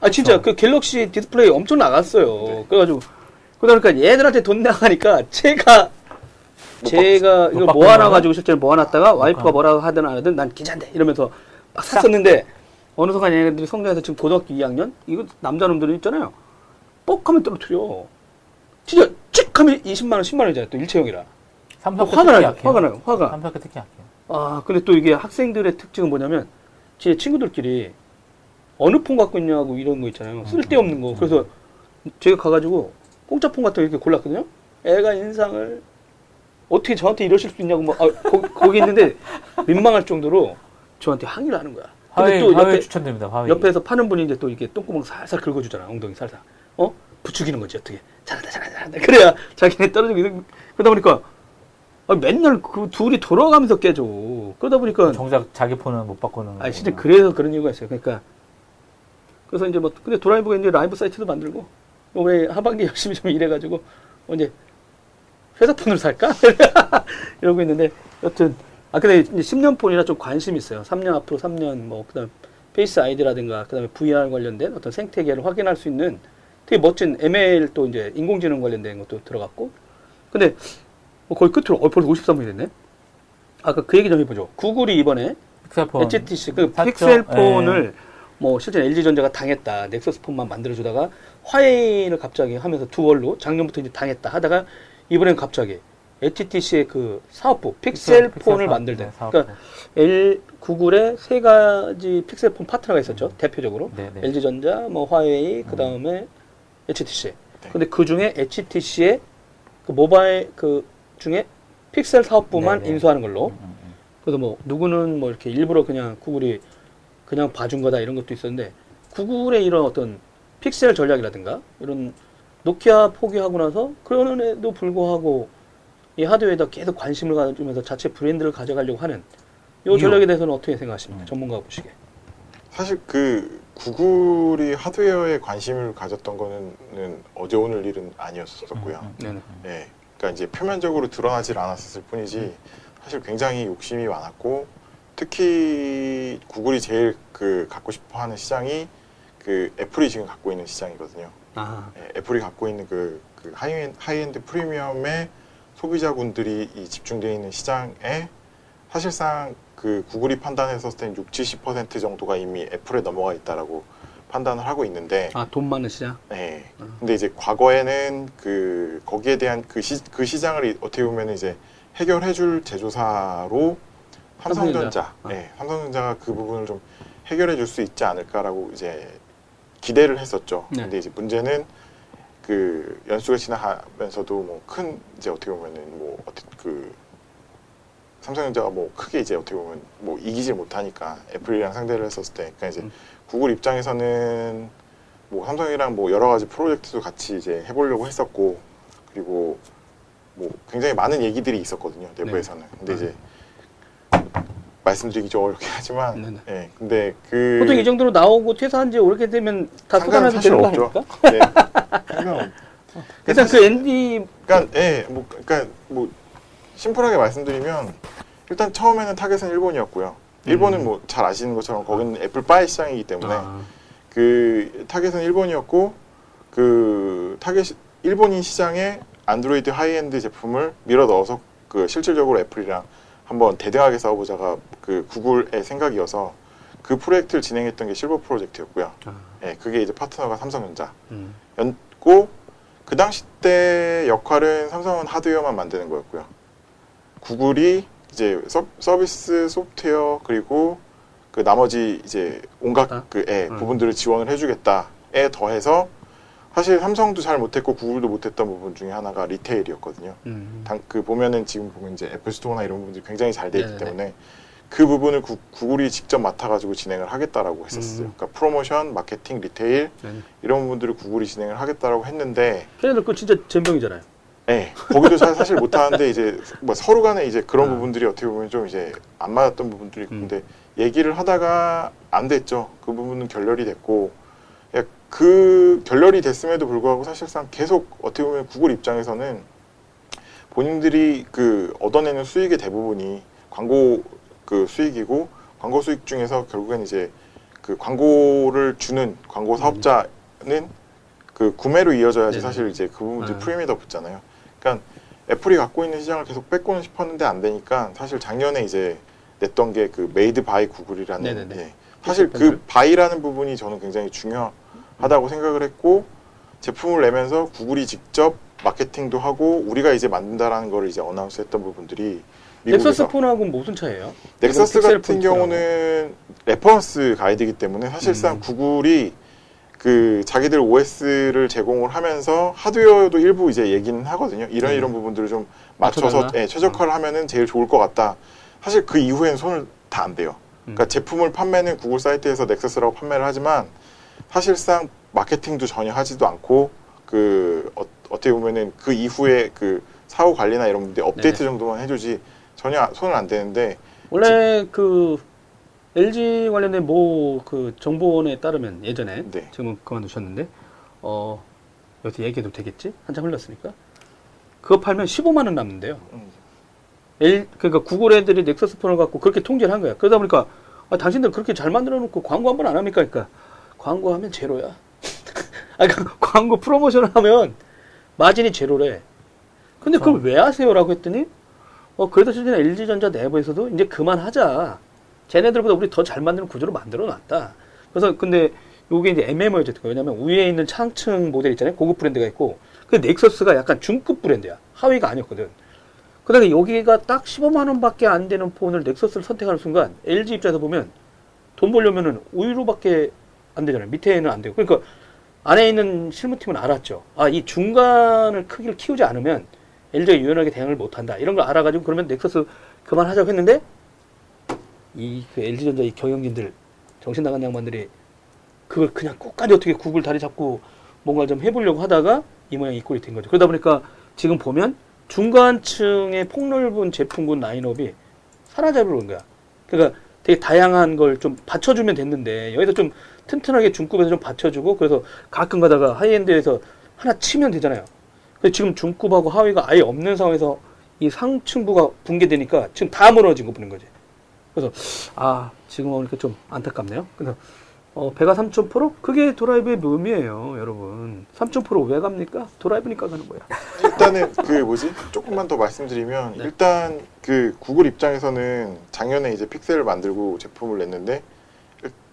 아 진짜 그렇죠. 그 갤럭시 디스플레이 엄청 나갔어요. 네. 그래가지고 그러니까 얘들한테 돈 나가니까 제가 제가 못 이거 바꾸는 모아놔가지고 실제로 모아놨다가 와이프가 아. 뭐라고 하든 안 하든 난 기자인데 이러면서 막 샀었는데 어느 순간 얘네들이 성장해서 지금 고등학교 2학년 이거 남자놈들은 있잖아요. 뻑 하면 떨어뜨려. 진짜 찍 하면 20만 원, 10만 원이잖아요. 또 일체형이라. 삼성 어, 화가 나요. 화가 나요. 화가. 삼성 특히 약해요. 아, 근데 또 이게 학생들의 특징은 뭐냐면, 제 친구들끼리 어느 폰 갖고 있냐고 이런 거 있잖아요. 쓸데없는 거. 그래서 제가 가가지고 공짜 폰 같은 거 이렇게 골랐거든요. 애가 인상을 어떻게 저한테 이러실 수 있냐고 막, 아, 거, 거기 있는데 민망할 정도로 저한테 항의를 하는 거야. 근데 화웨이 또 옆에, 추천드립니다. 화웨이. 옆에서 파는 분이 이제 또 이렇게 똥구멍 살살 긁어주잖아. 엉덩이 살살. 어? 부추기는 거지, 어떻게. 잘한다, 잘한다, 잘한다. 그래야 자기네 떨어지고, 그러다 보니까 아, 맨날 그 둘이 돌아가면서 깨져. 그러다 보니까 정작 자기 폰은 못 바꾸는. 아, 진짜. 그래서 그런 이유가 있어요. 그러니까 그래서 이제 뭐 근데 드라이브가 이제 라이브 사이트도 만들고 올해 하반기 열심히 좀 일해가지고 언제 회사 폰을 살까 이러고 있는데 여튼 아 근데 이제 10년 폰이라 좀 관심 이 있어요. 3년 앞으로 3년 뭐 그다음 Face ID라든가 그다음에 VR 관련된 어떤 생태계를 확인할 수 있는 되게 멋진 ML 또 이제 인공지능 관련된 것도 들어갔고 근데 뭐 거의 끝으로 어, 벌써 53분이 됐네. 아까 그 얘기 좀 해보죠. 구글이 이번에 픽셀폰. HTC 그 샀죠? 픽셀 폰을 예. 뭐 실제 LG전자가 당했다. 넥서스 폰만 만들어주다가 화웨이를 갑자기 하면서 두 월로 작년부터 이제 당했다 하다가 이번엔 갑자기 HTC의 그 사업부 픽셀 폰을 만들대. 네, 사업부. 그러니까 L 구글의 세 가지 픽셀 폰 파트너가 있었죠. 대표적으로 네, 네. LG전자, 뭐 화웨이, 그 다음에 HTC. 네. 근데 그 중에 HTC의 그 모바일 그 중에 픽셀 사업부만 네, 네. 인수하는 걸로. 음, 음, 음. 그래서 뭐 누구는 뭐 이렇게 일부러 그냥 구글이 그냥 봐준 거다 이런 것도 있었는데 구글의 이런 어떤 픽셀 전략이라든가 이런 노키아 포기하고 나서 그런에도 불구하고 이 하드웨어에다 계속 관심을 가지면서 자체 브랜드를 가져가려고 하는 이. 전략에 대해서는 어떻게 생각하십니까? 음. 전문가가 보시기에. 사실 그 구글이 하드웨어에 관심을 가졌던 거는 어제 오늘 일은 아니었었고요. 음, 음. 예. 그러니까 이제 표면적으로 드러나질 않았을 뿐이지 사실 굉장히 욕심이 많았고 특히 구글이 제일 그 갖고 싶어 하는 시장이 그 애플이 지금 갖고 있는 시장이거든요. 아, 예, 애플이 갖고 있는 그, 그 high-en, high-end 프리미엄의 소비자군들이 이 집중되어 있는 시장에 사실상 그 구글이 판단했었을 땐 6, 70% 정도가 이미 애플에 넘어가 있다라고 판단을 하고 있는데 아, 돈 많은 시장? 네. 음. 근데 이제 과거에는 그 거기에 대한 그, 시, 그 시장을 이- 어떻게 보면 이제 해결해줄 제조사로 삼성전자, 삼성전자. 아. 네, 삼성전자가 그 부분을 좀 해결해줄 수 있지 않을까라고 이제 기대를 했었죠. 네. 근데 이제 문제는 그 연수가 지나가면서도 뭐 큰 이제 어떻게 보면은 뭐 어떻게 그 삼성전자가 뭐 크게 이제 어떻게 보면 뭐 이기질 못하니까 애플이랑 상대를 했었을 때, 그러니까 이제 음. 구글 입장에서는 뭐 삼성이랑 뭐 여러 가지 프로젝트도 같이 이제 해보려고 했었고 그리고 뭐 굉장히 많은 얘기들이 있었거든요 내부에서는. 근데 이제 말씀드리기 좀 어렵긴 하지만, 네네. 예, 근데 그 보통 이 정도로 나오고 퇴사한 지 오래 되면 다 쏟아내도 사실 되는 거 없죠. 아닙니까? 네. 상관없- 일단 그 앤디 그러니까 예, 뭐 그러니까 뭐 심플하게 말씀드리면 일단 처음에는 타겟은 일본이었고요. 일본은 음. 뭐잘 아시는 것처럼 거기는 애플 바이 시장이기 때문에 아, 그 타겟은 일본이었고 그 타겟 시- 일본인 시장에 안드로이드 하이엔드 제품을 밀어 넣어서 그 실질적으로 애플이랑 한번 대등하게 싸워보자가 그 구글의 생각이어서 그 프로젝트를 진행했던 게 실버 프로젝트였고요. 아, 예, 그게 이제 파트너가 삼성전자. 음. 였고 그 당시 때 역할은 삼성은 하드웨어만 만드는 거였고요. 구글이 이제 서, 서비스 소프트웨어 그리고 그 나머지 이제 온갖 아? 그 예, 음. 부분들을 지원을 해주겠다에 더해서 사실 삼성도 잘 못했고 구글도 못했던 부분 중에 하나가 retail이었거든요. 음. 당, 그 보면은 지금 보면 이제 애플 스토어나 이런 부분들이 굉장히 잘 돼 있기 네네네. 때문에 그 부분을 구, 구글이 직접 맡아가지고 진행을 하겠다라고 했었어요. 음. 그러니까 프로모션, 마케팅, retail 네. 이런 부분들을 구글이 진행을 하겠다라고 했는데 걔네들 그 진짜 젬병이잖아요. 네, 거기도 사- 사실 못하는데 이제 뭐 서로 간에 이제 그런 아. 부분들이 어떻게 보면 좀 이제 안 맞았던 부분들이 있고 음. 얘기를 하다가 안 됐죠. 그 부분은 결렬이 됐고 야, 그 결렬이 됐음에도 불구하고 사실상 계속 어떻게 보면 구글 입장에서는 본인들이 그 얻어내는 수익의 대부분이 광고 그 수익이고 광고 수익 중에서 결국엔 이제 그 광고를 주는 광고 사업자는 그 구매로 이어져야지 네네. 사실 이제 그 부분들이 아. 프리미엄이 더 붙잖아요. 그러니까 애플이 갖고 있는 시장을 계속 뺏고는 싶었는데 안 되니까 사실 작년에 이제 냈던 게 그 Made by Google이라는. 예. 사실 그. by라는 부분이 저는 굉장히 중요 하다고 생각을 했고 제품을 내면서 구글이 직접 마케팅도 하고 우리가 이제 만든다라는 거를 이제 announce 했던 부분들이 넥서스 폰하고는 무슨 차이예요? 넥서스 같은. 경우는 reference guide이기 때문에 사실상 음. 구글이 그 자기들 OS를 제공을 하면서 하드웨어도 일부 이제 얘기는 하거든요. 이런 네. 이런 부분들을 좀 맞춰서? 예, 최적화를 하면은 제일 좋을 것 같다. 사실 그 이후엔 손을 다 안 대요. 그러니까 음. 제품을 판매는 구글 사이트에서 넥서스라고 판매를 하지만 사실상 마케팅도 전혀 하지도 않고 그 어, 어떻게 보면은 그 이후에 그 사후 관리나 이런 분들 업데이트 네네. 정도만 해주지 전혀 손을 안 대는데 원래 그 LG 관련된 뭐 그 정보원에 따르면 예전에 네. 지금은 그만두셨는데 어 여기서 얘기해도 되겠지? 한참 흘렀으니까 그거 팔면 15만 원 남는데요. 음, L 그러니까 구글 애들이 넥서스 폰을 갖고 그렇게 통제를 한 거야. 그러다 보니까 아, 당신들 그렇게 잘 만들어 놓고 광고 한 번 안 합니까? 그러니까 광고하면 제로야. 아 그러니까 광고 프로모션을 하면 마진이 제로래. 근데 그걸 왜 하세요 라고 했더니 어 그래도 실제 LG전자 내부에서도 이제 그만하자. 쟤네들보다 우리 더 잘 만드는 구조로 만들어 놨다. 그래서 근데 요게 이제 거예요. 왜냐면 위에 있는 창층 모델 있잖아요. 고급 브랜드가 있고 그 넥서스가 약간 중급 브랜드야. 하위가 아니었거든. 그 다음에 여기가 딱 15만 원 밖에 안 되는 폰을 넥서스를 선택하는 순간 LG 입장에서 보면 돈 벌려면은 우유로밖에 안 되잖아요. 밑에는 안 되고. 그러니까 안에 있는 실무팀은 알았죠. 아, 이 중간을 크기를 키우지 않으면 LG가 유연하게 대응을 못 한다. 이런 걸 알아가지고 그러면 넥서스 그만하자고 했는데 이 그 LG전자 이 경영진들 정신 나간 양반들이 그걸 그냥 끝까지 어떻게 구글 다리 잡고 뭔가 좀 해보려고 하다가 이 모양 이 꼴이 된 거죠. 그러다 보니까 지금 보면 중간층의 폭넓은 제품군 라인업이 사라져버린 는 거야. 그러니까 되게 다양한 걸 좀 받쳐주면 됐는데 여기서 좀 튼튼하게 중급에서 좀 받쳐주고 그래서 가끔 가다가 high-end에서 하나 치면 되잖아요. 근데 지금 중급하고 하위가 아예 없는 상황에서 이 상층부가 붕괴되니까 지금 다 무너진 거 보는 거지. 그래서 아 지금 보니까 좀 안타깝네요. 그래서 어, 배가 3.4로 그게 드라이브의 묘미예요, 여러분. 3.4로 왜 갑니까? 드라이브니까 가는 거야. 일단은 그 뭐지 조금만 더 말씀드리면 네. 일단 그 구글 입장에서는 작년에 이제 픽셀을 만들고 제품을 냈는데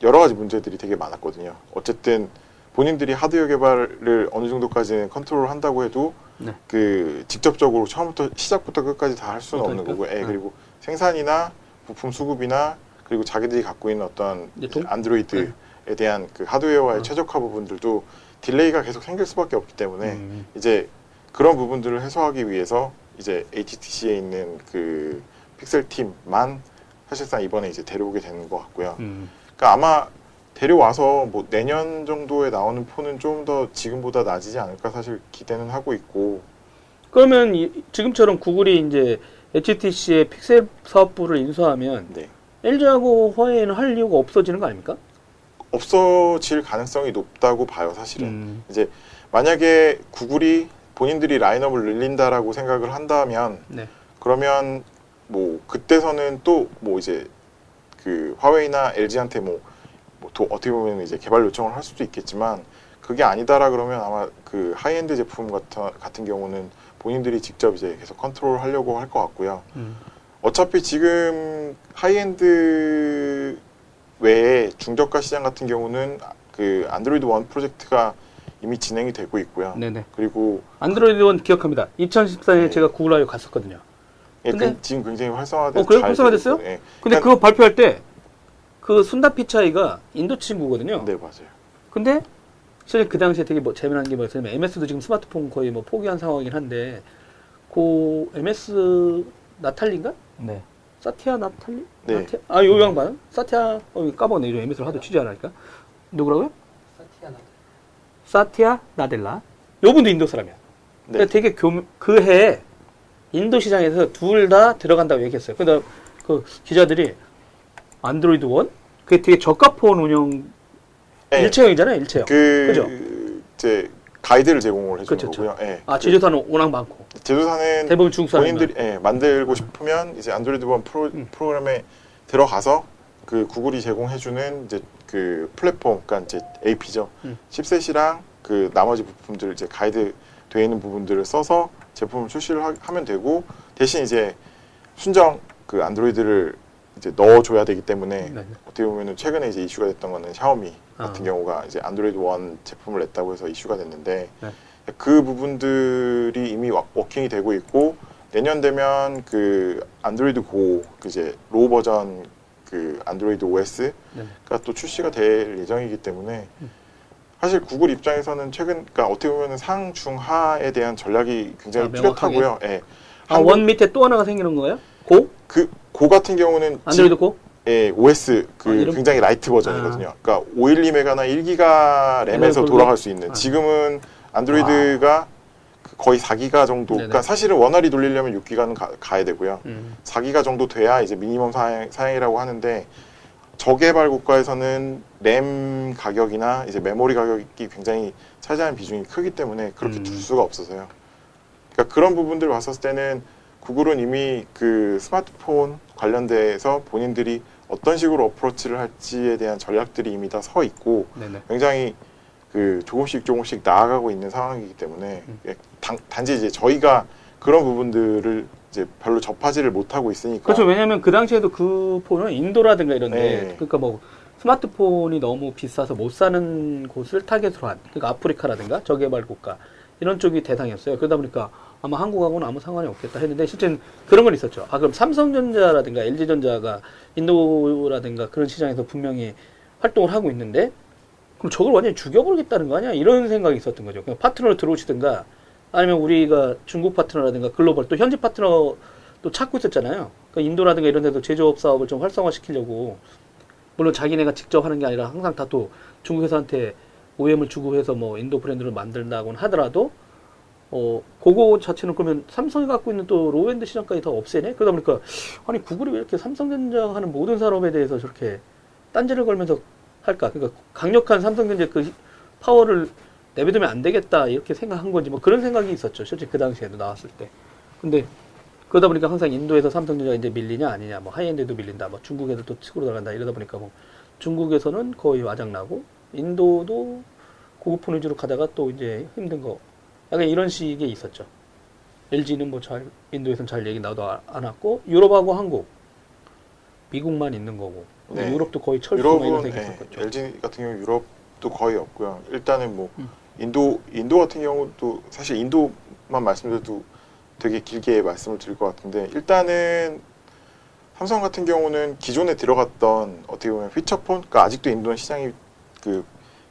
여러 가지 문제들이 되게 많았거든요. 어쨌든 본인들이 하드웨어 개발을 어느 정도까지는 컨트롤 한다고 해도 네. 그 직접적으로 처음부터 시작부터 끝까지 다 할 수는 없는 못하니까? 거고, 예, 네. 그리고 생산이나 부품 수급이나 그리고 자기들이 갖고 있는 어떤 동- 안드로이드에 대한 그 하드웨어와의 어. 최적화 부분들도 delay가 계속 생길 수밖에 없기 때문에 음. 이제 그런 부분들을 해소하기 위해서 이제 HTC에 있는 그 픽셀 팀만 사실상 이번에 이제 데려오게 되는 것 같고요. 음. 그러니까 아마 데려와서 뭐 내년 정도에 나오는 폰은 좀 더 지금보다 낫지 않을까 사실 기대는 하고 있고 그러면 이- 지금처럼 구글이 이제 HTC의 픽셀 사업부를 인수하면 네. LG하고 화웨이는 할 이유가 없어지는 거 아닙니까? 없어질 가능성이 높다고 봐요 사실은. 음. 이제 만약에 구글이 본인들이 라인업을 늘린다라고 생각을 한다면 네. 그러면 뭐 그때서는 또 뭐 이제 그 화웨이나 LG한테 뭐, 뭐 도, 어떻게 보면 이제 개발 요청을 할 수도 있겠지만 그게 아니다라 그러면 아마 그 하이엔드 제품 같은 같은 경우는 본인들이 직접 이제 계속 컨트롤 하려고 할 것 같고요. 음. 어차피 지금 하이엔드 외에 중저가 시장 같은 경우는 그 안드로이드 원 프로젝트가 이미 진행이 되고 있고요. 네네. 그리고 안드로이드 원 기억합니다. 2014년에 네. 제가 구글 I/O 갔었거든요. 예, 근데- 그- 지금 굉장히 활성화돼서 어, 그래요? 잘 활성화됐어요? 예. 근데 그러니까- 그거 발표할 때 그 순다 피차이가 인도 친구거든요. 네 맞아요. 근데 실제 그 당시에 되게 뭐 재미난 게 뭐였냐면 MS도 지금 스마트폰 거의 뭐 포기한 상황이긴 한데 그 MS 나탈리인가? 네. 사티아 나탈리? 네. 나티아? 아, 요 양반? 사티아, 어, 까먹네. 요즘 MS를 하도 취재 안 하니까. 누구라고요? 사티아 나델라. 요 분도 인도 사람이야. 네. 근데 되게 교, 그 해에 인도 시장에서 둘 다 들어간다고 얘기했어요. 근데 그 기자들이 안드로이드 원? 그게 되게 저가 폰 운영 네. 일체형이잖아요, 일체형. 그 그죠? 이제 가이드를 제공을 해주는 그쵸, 거고요. 예. 아, 그 제조사는 워낙 많고. 제조사는 대부분 중국 사람이만. 본인들이 예, 만들고 싶으면 이제 안드로이드 원 프로, 음. 프로그램에 들어가서 그 구글이 제공해주는 이제 그 플랫폼, 그러니까 이제 AP죠. 음. 칩셋이랑 그 나머지 부품들 이제 가이드 되어 있는 부분들을 써서 제품을 출시를 하, 하면 되고 대신 이제 순정 그 안드로이드를 이제 넣어줘야 되기 때문에 네. 어떻게 보면은 최근에 이제 이슈가 됐던 거는 샤오미 같은 아. 경우가 이제 안드로이드 원 제품을 냈다고 해서 이슈가 됐는데 네. 그 부분들이 이미 워- working이 되고 있고 내년 되면 그 안드로이드 고 그 이제 low 버전 그 안드로이드 OS가 네. 또 출시가 될 예정이기 때문에 음. 사실 구글 입장에서는 최근 그러니까 어떻게 보면 상중하에 대한 전략이 굉장히 아? 뚜렷하고요. 예. 아, 원 밑에 또 하나가 생기는 거예요? 고? 그, 고 같은 경우는 안드로이드 고? 예, OS 그 아? 굉장히 light 버전이거든요. 그러니까 512메가나 1기가 램에서 돌아갈 수 있는. 아. 지금은 안드로이드가 그 거의 4기가 정도. 네네. 그러니까 사실은 원활히 돌리려면 6기가는 가야 되고요. 음. 4기가 정도 돼야 이제 minimum 사양, 사양이라고 하는데 저개발 국가에서는 램 가격이나 이제 메모리 가격이 굉장히 차지하는 비중이 크기 때문에 그렇게 음. 둘 수가 없어서요. 그러니까 그런 부분들 봤었을 때는 구글은 이미 그 스마트폰 관련돼서 본인들이 어떤 식으로 어프로치를 할지에 대한 전략들이 이미 다 서 있고 네네. 굉장히 그 조금씩 조금씩 나아가고 있는 상황이기 때문에 음. 예, 단, 단지 이제 저희가 그런 부분들을 이제 별로 접하지를 못하고 있으니까 그렇죠. 왜냐하면 그 당시에도 그 폰은 인도라든가 이런데 네. 그러니까 뭐 스마트폰이 너무 비싸서 못 사는 곳을 타겟으로 한 그러니까 아프리카라든가 저개발 국가 이런 쪽이 대상이었어요. 그러다 보니까 아마 한국하고는 아무 상관이 없겠다 했는데 실제는 그런 건 있었죠. 아 그럼 삼성전자라든가 LG전자가 인도라든가 그런 시장에서 분명히 활동을 하고 있는데 그럼 저걸 완전히 죽여버리겠다는 거 아니야? 이런 생각이 있었던 거죠. 그냥 파트너로 들어오시든가 아니면 우리가 중국 파트너라든가 글로벌 또 현지 파트너 또 찾고 있었잖아요. 그러니까 인도라든가 이런 데도 제조업 사업을 좀 활성화시키려고 물론 자기네가 직접 하는 게 아니라 항상 다 또 중국 회사한테 OEM을 주고 해서 뭐 인도 브랜드를 만든다고는 하더라도 어 그거 자체는 그러면 삼성이 갖고 있는 또 low-end 시장까지 다 없애네. 그러다 보니까 아니 구글이 왜 이렇게 삼성전자가 하는 모든 산업에 대해서 저렇게 딴지를 걸면서 할까? 그러니까 강력한 삼성전자 그 파워를 내비두면 안 되겠다 이렇게 생각한 건지 뭐 그런 생각이 있었죠. 실제 그 당시에도 나왔을 때. 근데 그러다 보니까 항상 인도에서 삼성전자가 이제 밀리냐 아니냐, 뭐 high-end도 밀린다, 뭐 중국에도 또 치고 들어간다 이러다 보니까 뭐 중국에서는 거의 아작나고 인도도 고급폰 위주로 가다가 또 이제 힘든 거 약간 이런 식의 있었죠. LG는 뭐 잘 인도에서는 잘 얘기 나도 아- 안 왔고 유럽하고 한국 미국만 있는 거고 네. 유럽도 거의 철수 뭐 이런 유럽은 생각이 예, 있었죠. LG 같은 경우 유럽도 거의 없고요. 일단은 뭐 음. 인도 인도 같은 경우도 사실 인도만 말씀드려도 되게 길게 말씀을 드릴 것 같은데 일단은 삼성 같은 경우는 기존에 들어갔던 어떻게 보면 피처폰, 그러니까 아직도 인도는 시장이 그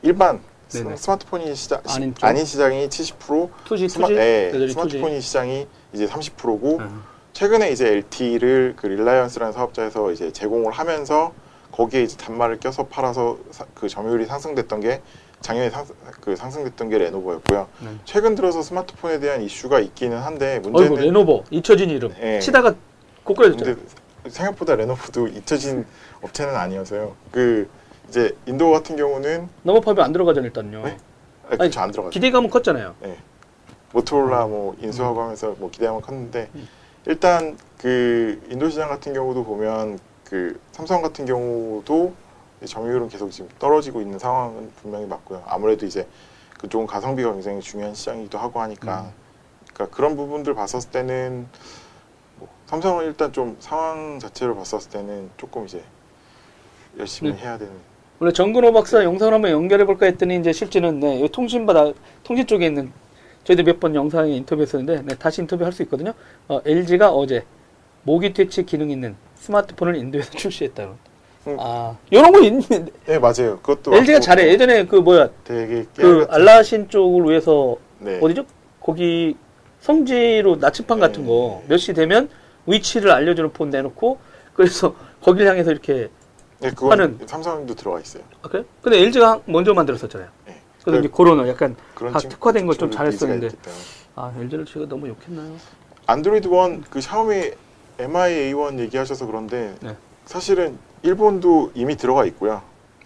일반 스- 네네. 스마트폰이 시장 아닌 쪽? 아닌 시장이 70% 투지 스마, 투지 예, 투지. 스마트폰이 시장이 이제 30%고 음. 최근에 이제 LTE를 그 릴라이언스라는 사업자에서 이제 제공을 하면서 거기에 이제 단말을 껴서 팔아서 사- 그 점유율이 상승됐던 게 작년에 상, 그 상승됐던 게 레노버였고요. 네. 최근 들어서 스마트폰에 대한 이슈가 있기는 한데 어이구 문제는 레노버 잊혀진 이름 예. 치다가 고꾸라졌죠. 근데 생각보다 레노버도 잊혀진 업체는 아니어서요. 그 이제 인도 같은 경우는 넘어파면 안 들어가잖아요 일단요. 네? 아, 그쵸 안 들어가죠. 기대감은 컸잖아요. 모토로라 뭐 인수하고 하면서 뭐 기대감은 컸는데 음. 일단 그 인도 시장 같은 경우도 보면 그 삼성 같은 경우도 점유율은 계속 지금 떨어지고 있는 상황은 분명히 맞고요. 아무래도 이제 그쪽은 가성비가 굉장히 중요한 시장이기도 하고 하니까 음. 그러니까 그런 부분들 봤었을 때는 뭐 삼성은 일단 좀 상황 자체로 봤었을 때는 조금 이제 열심히 네. 해야 되는 원래 정근호 박사 영상을 한번 연결해 볼까 했더니 이제 실제는 네, 이 통신바다 통신 쪽에 있는 저희들 몇번 영상에 인터뷰했었는데 네, 다시 인터뷰할 수 있거든요. 어, LG가 어제 모기 퇴치 기능 있는 스마트폰을 인도에서 출시했다는. 음. 아, 이런 거 있는데 네 맞아요. 그것도 LG가 잘해. 예전에 그 뭐야 되게 그 알라신 쪽을 위해서 네. 어디죠? 거기 성지로 나침반 같은 네. 거몇 시 되면 위치를 알려주는 폰 내놓고 그래서 거기를 향해서 이렇게 네, 하는- 삼성도 들어가 있어요. 아 그래? 근데 LG가 먼저 만들었었잖아요. 네. 그래서 이제 약간 그런 다 친- 특화된 걸좀 친구들 잘했었는데. 아 LG를 제가 너무 욕했나요? 안드로이드 원 그 샤오미 MI A1 얘기하셔서 그런데 네. 사실은 일본도 이미 들어가 있고요.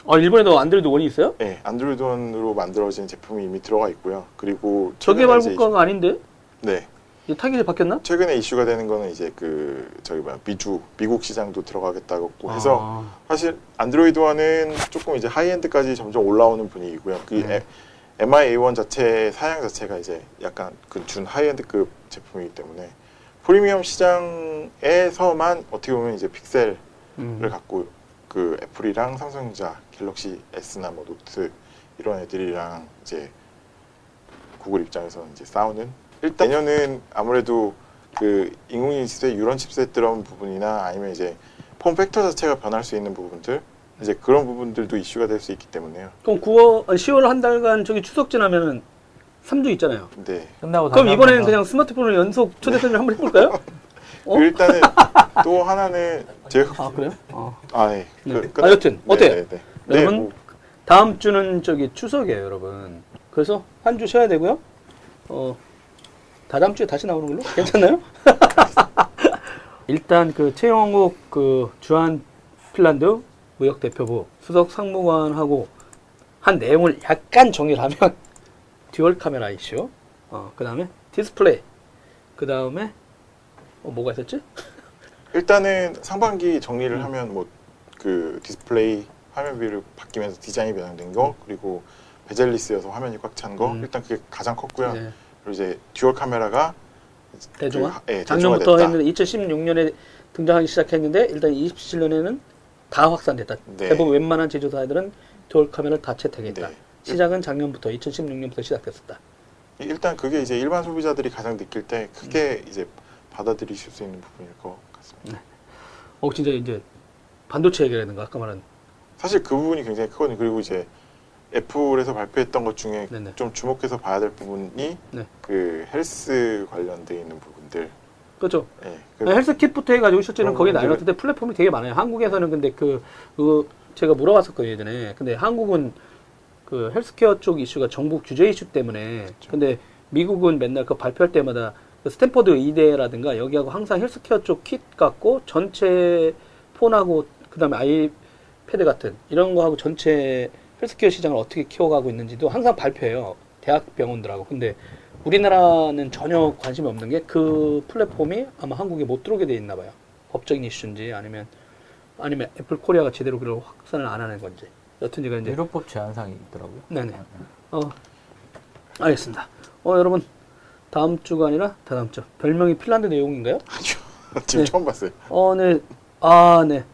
아 일본에도 안드로이드 원이 있어요? 네, 안드로이드 원으로 만들어진 제품이 이미 들어가 있고요. 그리고 저개발 국가가 아닌데 네, 이 타깃이 바뀌었나? 최근에 이슈가 되는 거는 이제 그 저기 뭐야 미주 미국 시장도 들어가겠다고 해서 아, 사실 안드로이드 원은 조금 이제 high-end까지 점점 올라오는 분위기고요. 그 네. MI A1 자체 사양 자체가 이제 약간 그 준 high-end급 제품이기 때문에 프리미엄 시장에서만 어떻게 보면 이제 픽셀을 음. 갖고 그 애플이랑 삼성전자 갤럭시 S나 뭐 노트 이런 애들이랑 이제 구글 입장에서는 이제 싸우는 일단 내년은 아무래도 그 인공지능 칩셋 neural chipset 들어온 부분이나 아니면 이제 form factor 자체가 변할 수 있는 부분들 이제 그런 부분들도 이슈가 될 수 있기 때문에요. 그럼 9월, 10월 한 달간 저기 추석 지나면은 3주 있잖아요. 근데 끝나고 그럼 이번에는 그냥 스마트폰을 연속 초대 선을 한번 해볼까요? 어? 그 일단은 또 하나는 제가 아 그래요? 어. 아 네. 네. 그- 아, 여튼 어때요? 네, 네, 네. 여러분 네, 뭐, 다음 주는 저기 추석이에요, 여러분. 그래서 한 주 쉬어야 되고요. 어, 다다음 주에 다시 나오는 걸로? 괜찮나요? 일단 그 최영욱 그 주한 핀란드 무역 대표부 수석 상무관하고 한 내용을 약간 정리를 하면 dual 카메라 이슈, 어, 그 다음에 디스플레이, 그 다음에 어, 뭐가 있었지? 일단은 상반기 정리를 음. 하면 뭐 그 디스플레이 화면 비율 바뀌면서 디자인이 변형된 거 그리고 bezel-less여서 화면이 꽉 찬거 음. 일단 그게 가장 컸고요. 네, 그리고 이제 dual 카메라가 대중화. 그, 예, 작년부터. 했는데 2016년에 등장하기 시작했는데 일단 27년에는 다 확산됐다. 네. 대부분 웬만한 제조사들은 dual 카메라를 다 채택했다. 네. 시작은 작년부터 2016년부터 시작됐었다. 일단 그게 이제 일반 소비자들이 가장 느낄 때 크게 음. 이제 받아들이실 수 있는 부분일 것 같습니다. 어 진짜 이제 반도체 얘기라든가 아까 말한 사실 그 부분이 굉장히 크거든요. 그리고 이제 애플에서 발표했던 것 중에 네네. 좀 주목해서 봐야 될 부분이 네. 그 헬스 관련돼 있는 부분들. 그렇죠. 예. 그- HealthKit부터 해가지고 실제는 거기 나눴는데 플랫폼이 되게 많아요. 한국에서는 근데 그, 그 제가 물어봤었거든요 예전에. 근데 한국은 그 헬스케어 쪽 이슈가 정부 규제 이슈 때문에. 그렇죠. 근데 미국은 맨날 그 발표할 때마다 그 스탠퍼드 의대라든가 여기하고 항상 헬스케어 쪽킷 갖고 전체 폰하고 그다음에 아이패드 같은 이런 거하고 전체 헬스케어 시장을 어떻게 키워가고 있는지도 항상 발표해요. 대학 병원들하고. 근데 우리나라는 전혀 관심이 없는 게 그 플랫폼이 아마 한국에 못 들어오게 돼 있나 봐요. 법적인 이슈인지 아니면 아니면 애플 코리아가 제대로 그걸 확산을 안 하는 건지. 여튼 제가 이제 의료법 제한사항이 있더라고요. 네네. 어 알겠습니다. 어 여러분 다음 주가 아니라 다다음 주 별명이 핀란드 내용인가요? 아니요. 지금 네. 처음 봤어요. 어, 네. 아, 네.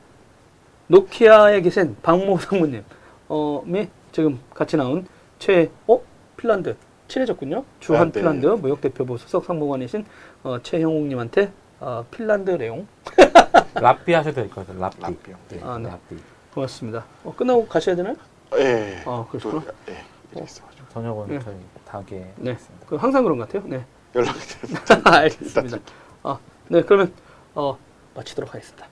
노키아에 계신 박모 상무님, 어, 미 지금 같이 나온 최, 어? 핀란드. 친해졌군요. 주한 아, 네. 핀란드 무역대표부 수석 상무관이신 어, 최형욱님한테 어, 핀란드 내용 라삐 하셔도 될 것 같아요. 라삐. 라삐요. 네, 아, 네. 라삐. 고맙습니다. 어, 끝나고 가셔야 되나요? 예. 아, 또, 그렇구나. 예. 일이 있어 저녁은 네. 네. 그 항상 그런 것 같아요. 네. 연락이 드렸어요. 알겠습니다. 아, 네. 그러면 어, 마치도록 하겠습니다.